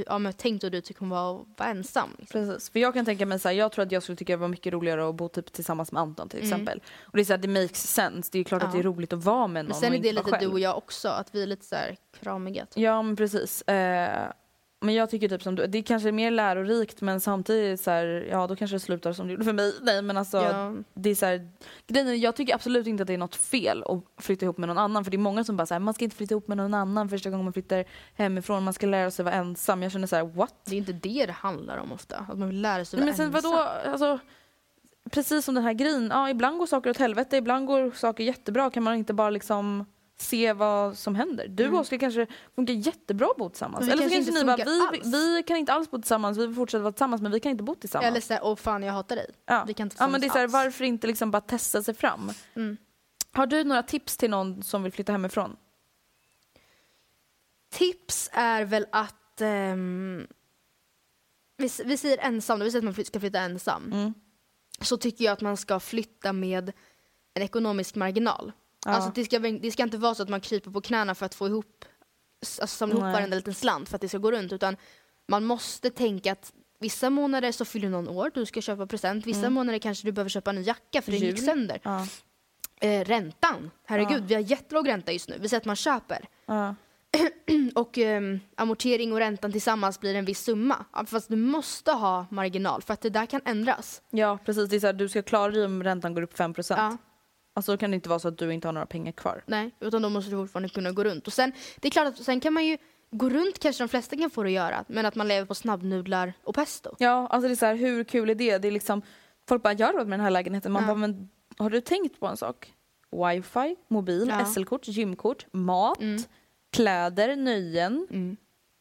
ja men tänk då dyrt det kommer vara att vara ensam. Liksom. Precis, för jag kan tänka mig så här, jag tror att jag skulle tycka det var mycket roligare att bo typ tillsammans med Anton till Mm. exempel. Och det är så här, det makes sense, det är ju klart att Ja. det är roligt att vara med någon Men sen är det lite du själv. och jag också, att vi är lite så här kramiga. Typ. Ja men precis. Eh, men jag tycker typ som du, det är kanske mer lärorikt men samtidigt så här, ja då kanske det slutar som det gjorde för mig. Nej men alltså Ja. det är så här, grejen är, jag tycker absolut inte att det är något fel att flytta ihop med någon annan för det är många som bara säger man ska inte flytta ihop med någon annan första gången man flyttar hemifrån, man ska lära sig vara ensam. Jag känner så här: what? Det är inte det det handlar om ofta, att man vill lära sig vara men sen ensam. vadå, alltså, precis som den här grejen, ja ibland går saker åt helvete, ibland går saker jättebra, kan man inte bara liksom se vad som händer. Du och Oskar kanske funkar jättebra att bo tillsammans. Eller så kanske kanske inte ni bara, vi, alls. vi kan inte alls bo tillsammans, vi vill fortsätta vara tillsammans men vi kan inte bo tillsammans. Eller såhär, åh fan jag hatar dig. ja. vi kan inte ja men det är så här, tillsammans varför inte liksom bara testa sig fram? Mm. Har du några tips till någon som vill flytta hemifrån? Tips är väl att ehm, vi, vi säger ensam, då, vi säger att man fly- ska flytta ensam. Mm. Så tycker jag att man ska flytta med en ekonomisk marginal. Ja. Alltså det ska, det ska inte vara så att man kryper på knäna för att få ihop, alltså samla ihop varenda liten slant för att det ska gå runt. Utan man måste tänka att Vissa månader så fyller någon år, du ska köpa present. Vissa månader kanske du behöver köpa en ny jacka för den gick sönder. Ja. Eh, räntan, herregud, vi har jättelåg ränta just nu. Vi säger att man köper. Och ehm, amortering och räntan tillsammans blir en viss summa. Fast du måste ha marginal för att det där kan ändras. ja precis, det är så här, du ska klara dig om räntan går upp 5%. Ja. Alltså då kan det inte vara så att du inte har några pengar kvar. Nej, utan då måste du fortfarande kunna gå runt. Och sen, det är klart att sen kan man ju gå runt, kanske de flesta kan få det att göra, men att man lever på snabbnudlar och pesto. Ja, alltså det är så här, hur kul är det? Det är liksom, folk bara, jag har råd med den här lägenheten. Man Ja. bara, men har du tänkt på en sak? Wifi, mobil, Ja. SL-kort, gymkort, mat, kläder, nöjen.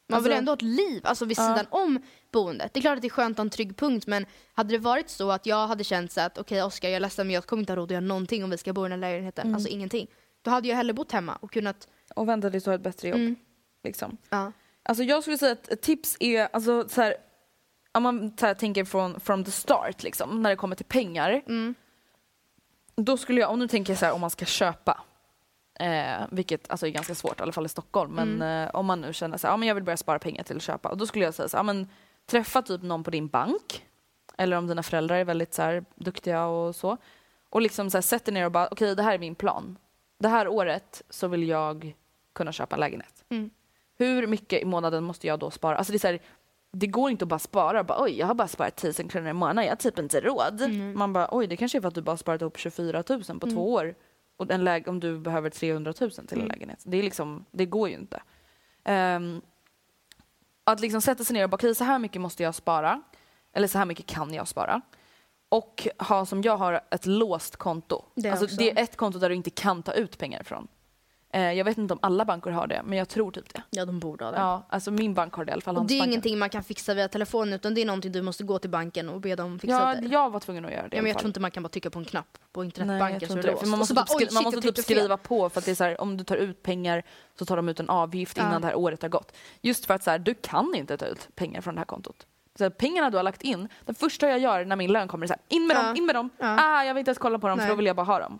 Man Alltså- vill ändå ha ett liv, alltså vid Ja. sidan om boendet. Det är klart att det är skönt att ha en trygg punkt, men hade det varit så att jag hade känt så att okej Oskar, jag är ledsen men jag kommer inte ha råd att göra någonting om vi ska bo i den här lägenheten, Mm. alltså ingenting. Då hade jag hellre bott hemma och kunnat, Och vänta tills du har ett bättre jobb. Mm. Liksom. ja. Alltså jag skulle säga att ett tips är, alltså så här, om man så här, tänker från from the start liksom, när det kommer till pengar. Mm. Då skulle jag, om nu tänker så här om man ska köpa, eh, vilket alltså är ganska svårt i alla fall i Stockholm, men Mm. eh, om man nu känner ja men jag vill börja spara pengar till att köpa, och då skulle jag säga så ja, men träffa typ någon på din bank, eller om dina föräldrar är väldigt så här, duktiga och så, och liksom så här, sätt dig ner och bara, okej det här är min plan. Det här året så vill jag kunna köpa en lägenhet. Mm. Hur mycket i månaden måste jag då spara? Alltså det, är så här, det går inte att bara spara. Bara, oj, jag har bara sparat 1000 kronor i månaden. Jag har typ inte råd. Mm. Man bara, oj, det kanske är för att du bara sparat ihop 24 000 på två år. Och en läge, om du behöver 300 000 till en Mm. lägenhet. Det, är liksom, det går ju inte. Ehm, att liksom sätta sig ner och bara, okej, så här mycket måste jag spara. Eller så här mycket kan jag spara. Och ha som jag har ett låst konto. Det alltså, det är ett konto där du inte kan ta ut pengar ifrån. Eh, jag vet inte om alla banker har det, men jag tror typ det. ja, de borde ha det. Ja, alltså min bank har det i alla fall. och det är ingenting man kan fixa via telefon utan det är någonting du måste gå till banken och be dem fixa Ja, dig. jag var tvungen att göra det. Ja, men jag tror inte man kan bara trycka på en knapp på Nej, internetbanken tror så är det det. Låst. man måste, bara, typ, man måste typ skriva på för att det är så här, om du tar ut pengar så tar de ut en avgift innan Ja. det här året har gått. Just för att så här, du kan inte ta ut pengar från det här kontot. Så här, pengarna du har lagt in, det första jag gör när min lön kommer är så in med Ja. dem, in med dem. Ja. Ah, jag vill inte ens kolla på dem Nej. för då vill jag bara ha dem.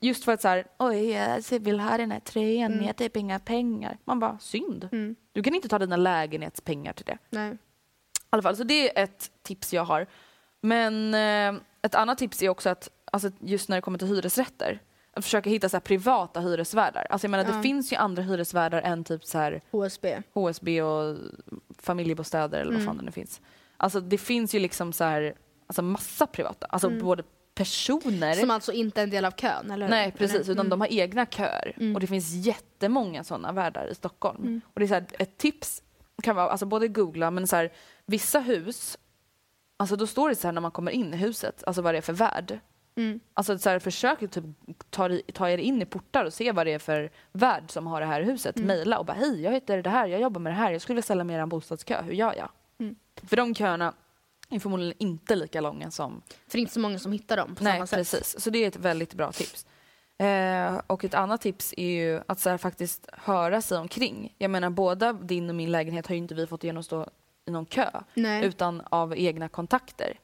Just för att så här, oj, jag vill ha den här tröjan Mm. men jag har typ inga pengar. Man bara, synd. Du kan inte ta dina lägenhetspengar till det. Nej. I alla fall, så det är ett tips jag har. Men eh, ett annat tips är också att alltså, just när det kommer till hyresrätter, att försöka hitta så här, privata hyresvärdar. Alltså, jag menar, Ja. Det finns ju andra hyresvärdar än typ så här, HSB. HSB och familjebostäder eller vad fan det nu finns. Alltså det finns ju liksom så här, alltså massa privata, alltså både personer Som alltså inte är en del av kön, eller? Nej precis, Eller? utan de har egna köer. Och det finns jättemånga sådana värdar i Stockholm. Och det är så här, ett tips kan vara, alltså både googla men så här, vissa hus, alltså då står det så här när man kommer in i huset, alltså vad det är för värd. Mm. Alltså så här, försök typ ta, ta er in i portar och se vad det är för värd som har det här huset. Mm. Mejla och bara hej, jag heter det här, jag jobbar med det här, jag skulle vilja ställa mig i er bostadskö, hur gör jag? Mm. För de köerna är förmodligen inte lika långa som För det är inte så många som hittar dem på Nej, samma sätt. precis. Så det är ett väldigt bra tips. Eh, och ett annat tips är ju att så här, faktiskt höra sig omkring. Jag menar, båda din och min lägenhet har ju inte vi fått genomstå i någon kö, Nej. utan av egna kontakter.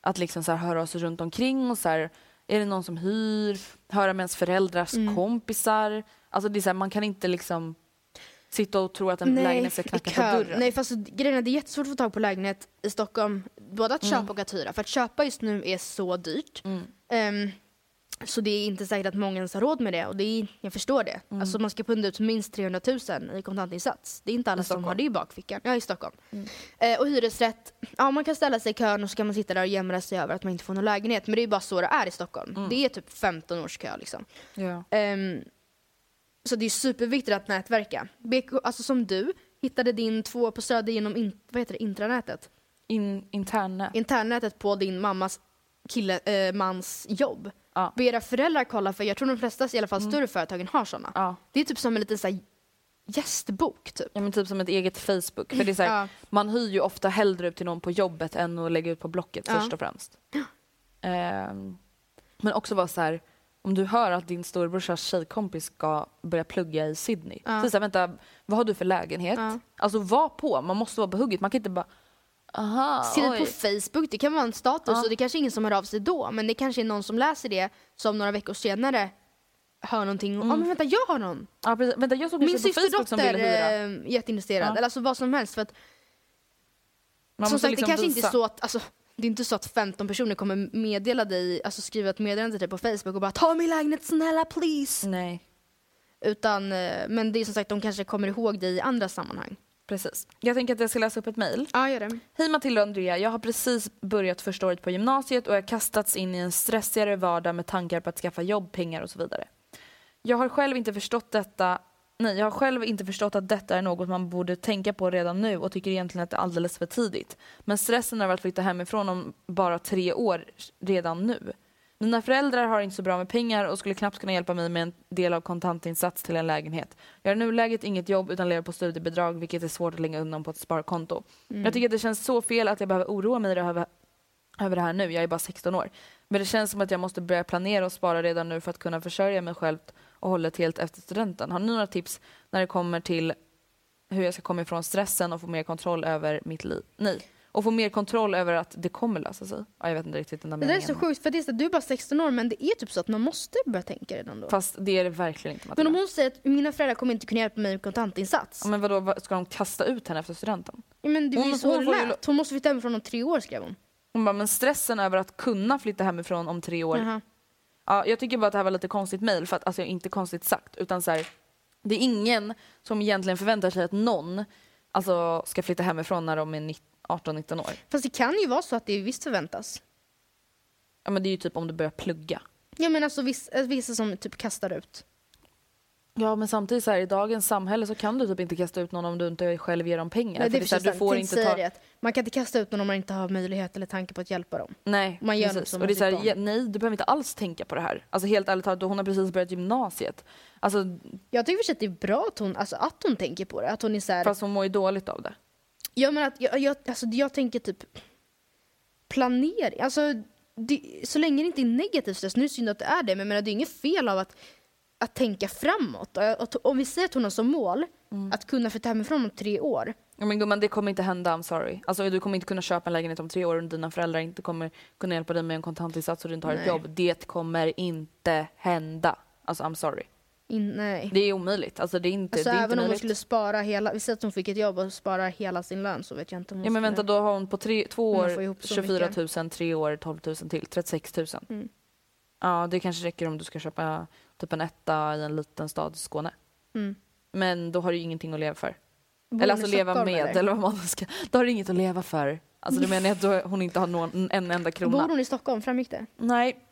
Att liksom så här, höra oss runt omkring och så här, är det någon som hyr? Höra med ens föräldrars Mm. kompisar. Alltså det är så här, man kan inte liksom sitta och tro att en lägenhet ska knacka på dörren. Nej, fast grejen är, det är jättesvårt att få tag på lägenhet i Stockholm. Både att köpa Mm. och att hyra. För att köpa just nu är så dyrt. Ehm, så det är inte säkert att många ens har råd med det. Och det är, jag förstår det. Mm. Alltså man ska punda ut minst 300 000 i kontantinsats. Det är inte alla som har det i bakfickan. Ja, i Stockholm. Mm. Eh, och hyresrätt, ja man kan ställa sig i kön och så kan man sitta där och jämra sig över att man inte får någon lägenhet. Men det är bara så det är i Stockholm. Mm. Det är typ 15 års kö liksom. Ja. Ehm, så det är superviktigt att nätverka. BK, alltså som du hittade din två på Söder genom in, vad heter det, intranätet. In, interna. Internnätet på din mammas kille, eh, mans jobb. Ja. Be era föräldrar kolla för jag tror de flesta, i alla fall större företagen, har sådana. Ja. Det är typ som en liten så här, gästbok typ. Ja men typ som ett eget Facebook. För det är så här, Ja. Man hyr ju ofta hellre ut till någon på jobbet än att lägga ut på Blocket Ja. först och främst. Ehm, men också vara så här, om du hör att din storebrorsas tjejkompis ska börja plugga i Sydney. Ja. Så så här, vänta, vad har du för lägenhet? Ja. Alltså var på, man måste vara på hugget. Man kan inte bara, aha, Skriv på Facebook, det kan vara en status Ja. och det kanske är ingen som hör av sig då men det kanske är någon som läser det som några veckor senare hör någonting och ja men vänta jag har någon. Ja, precis. Vänta, jag såg Min systerdotter är jätteintresserad Ja. eller alltså vad som helst för att Man Som sagt, liksom det kanske inte är visa. så att, alltså, det är inte så att 15 personer kommer meddela dig, alltså skriva ett meddelande till dig på Facebook och bara ta min lägenhet snälla please. Nej, Utan, eh, men det är som sagt, de kanske kommer ihåg dig i andra sammanhang. precis. Jag tänker att jag ska läsa upp ett mejl. Ja, gör det. Hej Matilda och Andrea, jag har precis börjat första året på gymnasiet och jag har kastats in i en stressigare vardag med tankar på att skaffa jobb, pengar och så vidare. Jag har själv inte förstått detta Nej, jag har själv inte förstått att detta är något man borde tänka på redan nu och tycker egentligen att det är alldeles för tidigt. Men stressen över att flytta hemifrån om bara tre år redan nu. Mina föräldrar har inte så bra med pengar och skulle knappt kunna hjälpa mig med en del av kontantinsats till en lägenhet. Jag har i nuläget inget jobb utan lever på studiebidrag vilket är svårt att lägga undan på ett sparkonto. Jag tycker att det känns så fel att jag behöver oroa mig över, över det här nu. Jag är bara 16 år. Men det känns som att jag måste börja planera och spara redan nu för att kunna försörja mig själv och hållet helt efter studenten. Har ni några tips när det kommer till hur jag ska komma ifrån stressen och få mer kontroll över mitt liv? Nej. Och få mer kontroll över att det kommer lösa sig. Ja, jag vet inte riktigt den där Det där är så sjukt, för det är så, att du är bara 16 år men det är typ så att man måste börja tänka redan då. Fast det är det verkligen inte Men om hon säger att mina föräldrar kommer inte kunna hjälpa mig med kontantinsats. Ja, men vadå, vad- ska de kasta ut henne efter studenten? Ja, men det är Hon- så hon lät. Hon måste flytta hemifrån om tre år skrev hon. Hon bara, men stressen över att kunna flytta hemifrån om tre år. Jaha. Ja, jag tycker bara att det här var lite konstigt mejl, för att alltså inte konstigt sagt, utan så här, det är ingen som egentligen förväntar sig att någon alltså, ska flytta hemifrån när de är 19 18-19 år. Fast det kan ju vara så att det visst förväntas. Ja, men det är ju typ om du börjar plugga. Ja men alltså vissa, vissa som typ kastar ut. Ja, men samtidigt så här, i dagens samhälle så kan du typ inte kasta ut någon om du inte själv ger dem pengar. Nej, det är precis du får inte ta... det. Man kan inte kasta ut någon om man inte har möjlighet eller tanke på att hjälpa dem. Nej, Man gör precis. Och det är så här, ja, nej, du behöver inte alls tänka på det här. Alltså helt ärligt talat, hon har precis börjat gymnasiet. Alltså, Jag tycker för att det är bra att hon, alltså, att hon tänker på det. Att hon är så här, fast hon mår ju dåligt av det. Ja men att jag, jag, alltså, jag tänker typ planering. Alltså, det, så länge det inte är negativ stress, nu är det synd att det är det, men jag menar, det är inget fel av att, att tänka framåt. Om vi säger att hon har som mål Mm. att kunna flytta hemifrån om tre år. Ja, men gumman, det kommer inte hända, I'm sorry. Alltså, du kommer inte kunna köpa en lägenhet om tre år och dina föräldrar inte kommer kunna hjälpa dig med en kontantinsats och du inte har ett Nej. jobb. Det kommer inte hända. Alltså I'm sorry. In, nej. Det är omöjligt. Alltså, det är inte, Alltså det är inte även om hon skulle spara hela, vi säger att hon fick ett jobb och spara hela sin lön så vet jag inte om hon Ja men vänta, då har hon på tre, två år ihop så 24 mycket. 000, tre år 12 000 till, 36 000. Mm. Ja, det kanske räcker om du ska köpa typ en etta i en liten stad i Skåne. Mm. Men då har du ju ingenting att leva för. Bor eller alltså leva Stockholm, med, eller? eller? vad man ska. Då har du inget att leva för. Alltså du menar att hon inte har någon, en enda krona? Bor hon i Stockholm? Framgick det? Nej,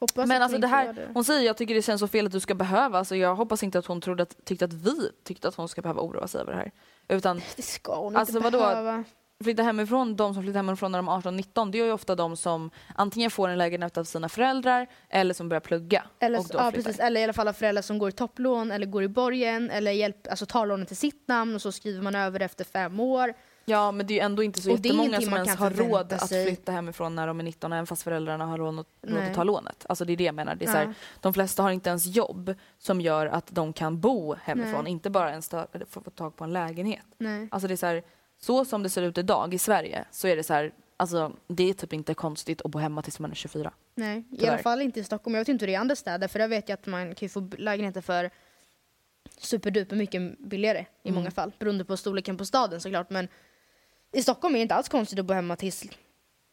Hoppas men alltså det här, det. hon säger jag tycker det känns så fel att du ska behöva, alltså jag hoppas inte att hon trodde att, tyckte att vi tyckte att hon ska behöva oroa sig över det här. Utan Det ska hon Alltså, inte vadå? behöva. Flytta hemifrån, de som flyttar hemifrån när de är 18-19, det är ju ofta de som antingen får en lägenhet av sina föräldrar eller som börjar plugga. Eller, och då ja, flyttar. precis, eller i alla fall föräldrar som går i topplån eller går i borgen eller hjälp, alltså tar lånet till sitt namn och så skriver man över efter fem år. Ja men det är ju ändå inte så jättemånga som ens har råd förvänta att sig. flytta hemifrån när de är 19 även fast föräldrarna har råd att, råd att ta lånet. Alltså det är det jag menar. Det är så här, de flesta har inte ens jobb som gör att de kan bo hemifrån, Nej. inte bara ens ta, få tag på en lägenhet. Nej. Alltså det är så här, så som det ser ut idag i Sverige så är det så här, alltså det är typ inte konstigt att bo hemma tills man är 24. Nej, i Tyvärr. alla fall inte i Stockholm. Jag vet inte hur det är i andra städer för där vet jag att man kan få lägenheter för superduper mycket billigare i Mm. många fall. Beroende på storleken på staden såklart. Men i Stockholm är det inte alls konstigt att bo hemma tills,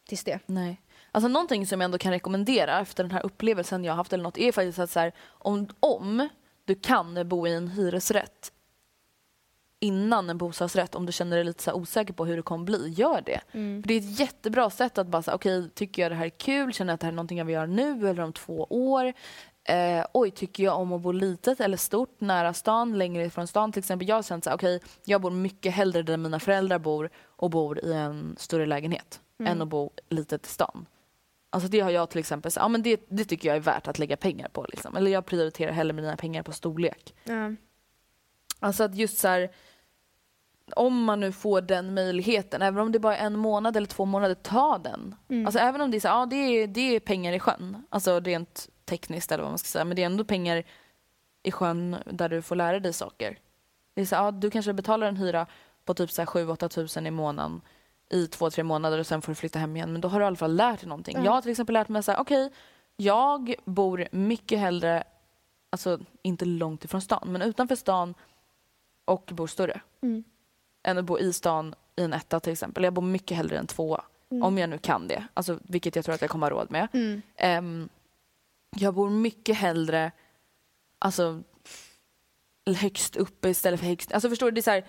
tills det. Nej. Alltså någonting som jag ändå kan rekommendera efter den här upplevelsen jag har haft eller något är faktiskt att så här, om, om du kan bo i en hyresrätt innan en bostadsrätt om du känner dig lite så osäker på hur det kommer bli, gör det. För det är ett jättebra sätt att bara säga okej, tycker jag det här är kul, känner jag att det här är någonting jag vill göra nu eller om två år? Eh, oj, tycker jag om att bo litet eller stort, nära stan, längre ifrån stan? Till exempel jag har känt så här, okej, jag bor mycket hellre där mina föräldrar bor och bor i en större lägenhet än att bo litet i stan. Alltså det har jag till exempel, så, ja, men det, det tycker jag är värt att lägga pengar på. Liksom. Eller jag prioriterar hellre mina pengar på storlek. Ja. Alltså att just så här, om man nu får den möjligheten, även om det bara är en månad eller två månader, ta den. Alltså även om det är så, ja det är, det är pengar i sjön, alltså rent tekniskt eller vad man ska säga, men det är ändå pengar i sjön där du får lära dig saker. Det är så, ja, du kanske betalar en hyra på typ 7-8 tusen i månaden i två, tre månader och sen får du flytta hem igen. Men då har du i alla fall lärt dig någonting. Jag har till exempel lärt mig så här, okej, jag bor mycket hellre, alltså inte långt ifrån stan, men utanför stan och bor större. Mm. Än att bo i stan i en etta till exempel. Jag bor mycket hellre i en tvåa. Mm. Om jag nu kan det. Alltså, vilket jag tror att jag kommer ha råd med. Mm. Ehm, jag bor mycket hellre alltså, högst uppe istället för högst Alltså förstår du? Det är så här,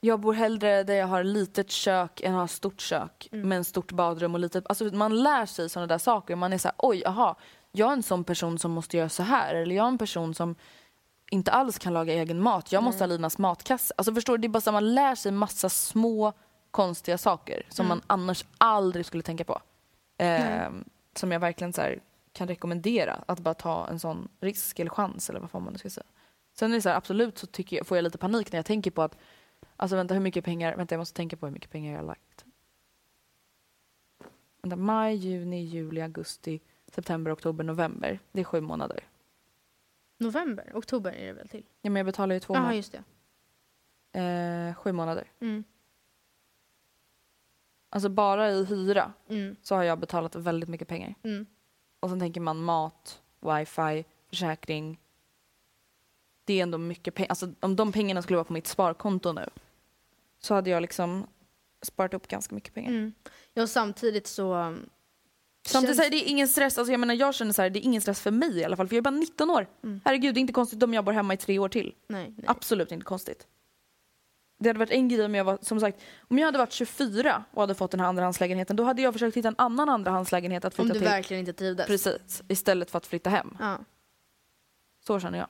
jag bor hellre där jag har litet kök än har stort kök Mm. med en stort badrum och litet... Alltså man lär sig sådana där saker. Man är så här, oj, aha, jag är en sån person som måste göra så här. Eller jag är en person som inte alls kan laga egen mat. Jag måste ha Linas matkasse. Alltså förstår du? Det är bara så att man lär sig massa små konstiga saker som Mm. man annars aldrig skulle tänka på. Nej. Ehm, som jag verkligen så kan rekommendera. Att bara ta en sån risk eller chans eller vad fan man nu ska säga. Sen är det så här, absolut så tycker jag, får jag lite panik när jag tänker på att Alltså vänta hur mycket pengar, vänta jag måste tänka på hur mycket pengar jag har lagt. Vänta, maj, juni, juli, augusti, september, oktober, november. Det är sju månader. November, oktober är det väl till? Ja men jag betalar ju två Ja, månader. just det. Eh, sju månader. Mm. Alltså bara i hyra Mm. så har jag betalat väldigt mycket pengar. Mm. Och sen tänker man mat, wifi, försäkring. Det är ändå mycket pengar. Alltså om de pengarna skulle vara på mitt sparkonto nu så hade jag liksom sparat upp ganska mycket pengar. Mm. Ja, samtidigt så... um, Samtidigt känns- är det ingen stress, alltså jag menar jag känner så här, det är ingen stress för mig i alla fall för jag är bara 19 år. Mm. Herregud det är inte konstigt om jag bor hemma i tre år till. Nej, nej. Absolut inte konstigt. Det hade varit en grej om jag var, som sagt, om jag hade varit 24 och hade fått den här andrahandslägenheten då hade jag försökt hitta en annan andrahandslägenhet att Om flytta du till. verkligen inte trivdes. Precis, istället för att flytta hem. Ja. Så känner jag.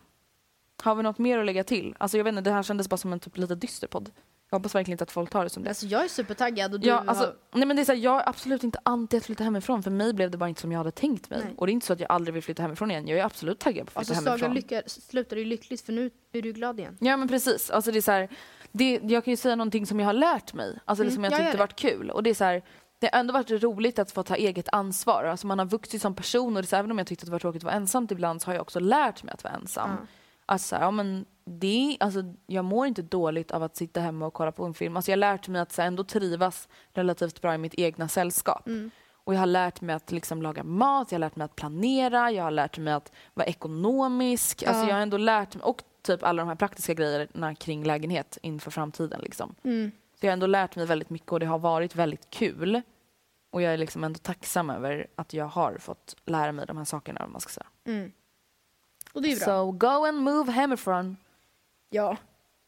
Har vi något mer att lägga till? Alltså jag vet inte, det här kändes bara som en typ lite dyster podd. Jag hoppas verkligen inte att folk tar det som det. Alltså jag är supertaggad och du Ja, alltså, har... nej men det är så här, jag är absolut inte anti att flytta hemifrån. För mig blev det bara inte som jag hade tänkt mig. Nej. Och det är inte så att jag aldrig vill flytta hemifrån igen. Jag är absolut taggad på att Alltså flytta sagan hemifrån. lycka, slutade ju lyckligt för nu är du glad igen. Ja men precis. Alltså det är så här, det, jag kan ju säga någonting som jag har lärt mig. Alltså det Mm, som jag jag tyckte det. varit kul. Och det är så här, det har ändå varit roligt att få ta eget ansvar. Alltså man har vuxit som person och det så, även om jag tyckte att det var tråkigt att vara ensamt ibland så har jag också lärt mig att vara ensam. Ja. Alltså, så här, ja, men det, alltså, jag mår inte dåligt av att sitta hemma och kolla på en film. Alltså, jag har lärt mig att så här, ändå trivas relativt bra i mitt egna sällskap. Mm. Och jag har lärt mig att liksom, laga mat, jag har lärt mig att planera, jag har lärt mig att vara ekonomisk. Alltså, Ja. jag har ändå lärt mig, och typ alla de här praktiska grejerna kring lägenhet inför framtiden. Liksom. Mm. Så jag har ändå lärt mig väldigt mycket och det har varit väldigt kul. Och jag är liksom ändå tacksam över att jag har fått lära mig de här sakerna. Om man ska säga. Mm. Och det är bra. So go and move hemifrån. Ja.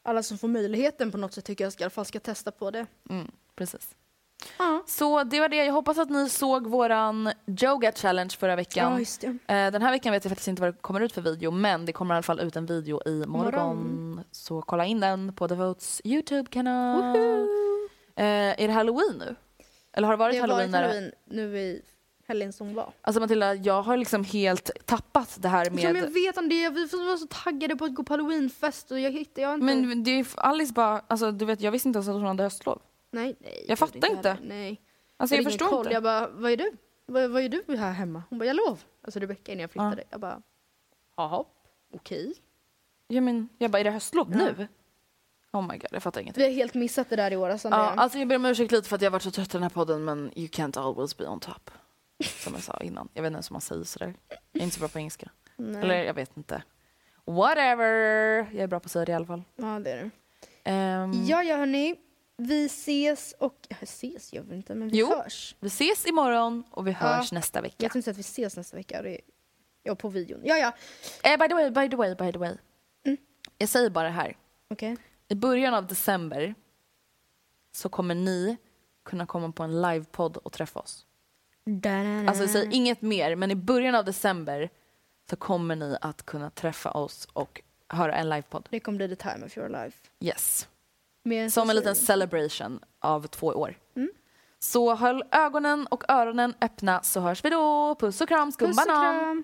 Alla som får möjligheten på något sätt tycker jag ska, i alla fall ska testa på det. Mm, precis. Ja. Så det var det. Jag hoppas att ni såg våran yoga challenge förra veckan. Ja, det. Eh, Den här veckan vet jag faktiskt inte vad det kommer ut för video men det kommer i alla fall ut en video i morgon. Morgon. Så kolla in den på The Votes Youtube-kanal. Eh, är det halloween nu? Eller har det varit Det har halloween? varit när- halloween nu i helgen som var. Alltså Matilda, jag har liksom helt tappat det här Ja, men med... jag vet om det. Vi var så taggade på att gå på halloweenfest och jag hittade jag inte... Men det är Alice bara, alltså du vet jag visste inte ens att hon hade höstlov. nej, nej. jag fattar inte. heller. Nej. Alltså jag, ingen förstår koll. inte. Jag bara, vad är du? Vad, vad är du här hemma? Hon bara, jag lov. Alltså Rebecka innan jag flyttade. Jag bara, jaha, okej. Jag, men, jag bara, är det höstlov Ja. nu? Oh my god, jag fattar ingenting. Vi har helt missat det där i år. Alltså, Ja, alltså jag ber om ursäkt lite för att jag har varit så trött i den här podden men you can't always be on top. Som jag sa innan. Jag vet inte ens om man säger sådär. Jag är inte så bra på engelska. Nej. Eller jag vet inte. Whatever! Jag är bra på att säga det i alla fall. Ja, det är det. Ehm, Ja, ja hörni. Vi ses och... Ja, ses gör vi inte, men vi Jo. hörs. Vi ses imorgon och vi hörs nästa vecka. Jag tänkte att vi ses nästa vecka. Det är... Ja, på videon. Ja, ja. Eh, by the way, by the way, by the way. Mm. Jag säger bara här. Okej. I början av december så kommer ni kunna komma på en livepodd och träffa oss. Alltså säger inget mer, men i början av december så kommer ni att kunna träffa oss och höra en livepodd. Det kommer bli the time of your life. Yes. Mer Som en liten celebration av två år. Mm. Så håll ögonen och öronen öppna så hörs vi då. Puss och kram, Puss och skumbanan! kram.